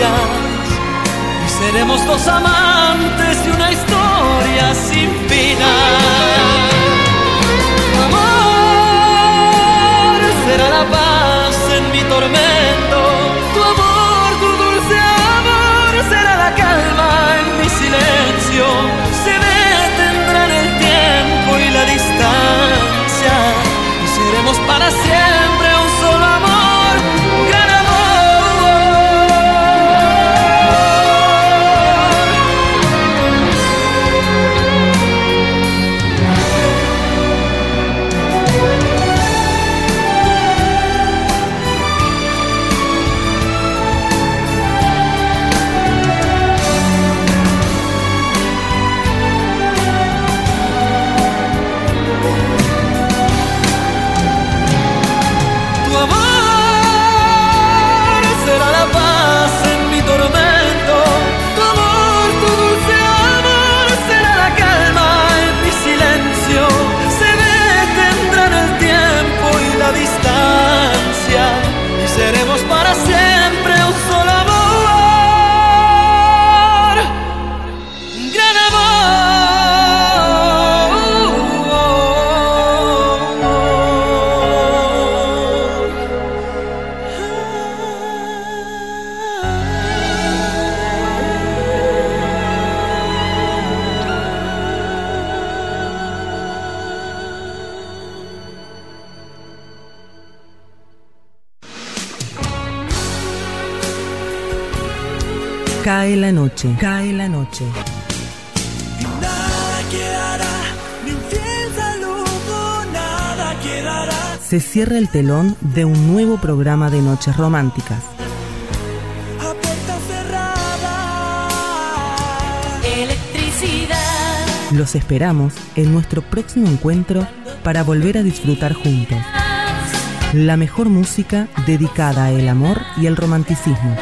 y seremos dos amantes de una historia sin final. Amor será la paz en mi tormento, tu amor, tu dulce amor será la calma en mi silencio. Se detendrá en el tiempo y la distancia y seremos para siempre
Cae la noche, cae la noche.
Nada quedará, ni un fiel saludo, nada quedará.
Se cierra el telón de un nuevo programa de noches románticas.
A puerta cerrada.
Electricidad.
Los esperamos en nuestro próximo encuentro para volver a disfrutar juntos. La mejor música dedicada al amor y el romanticismo.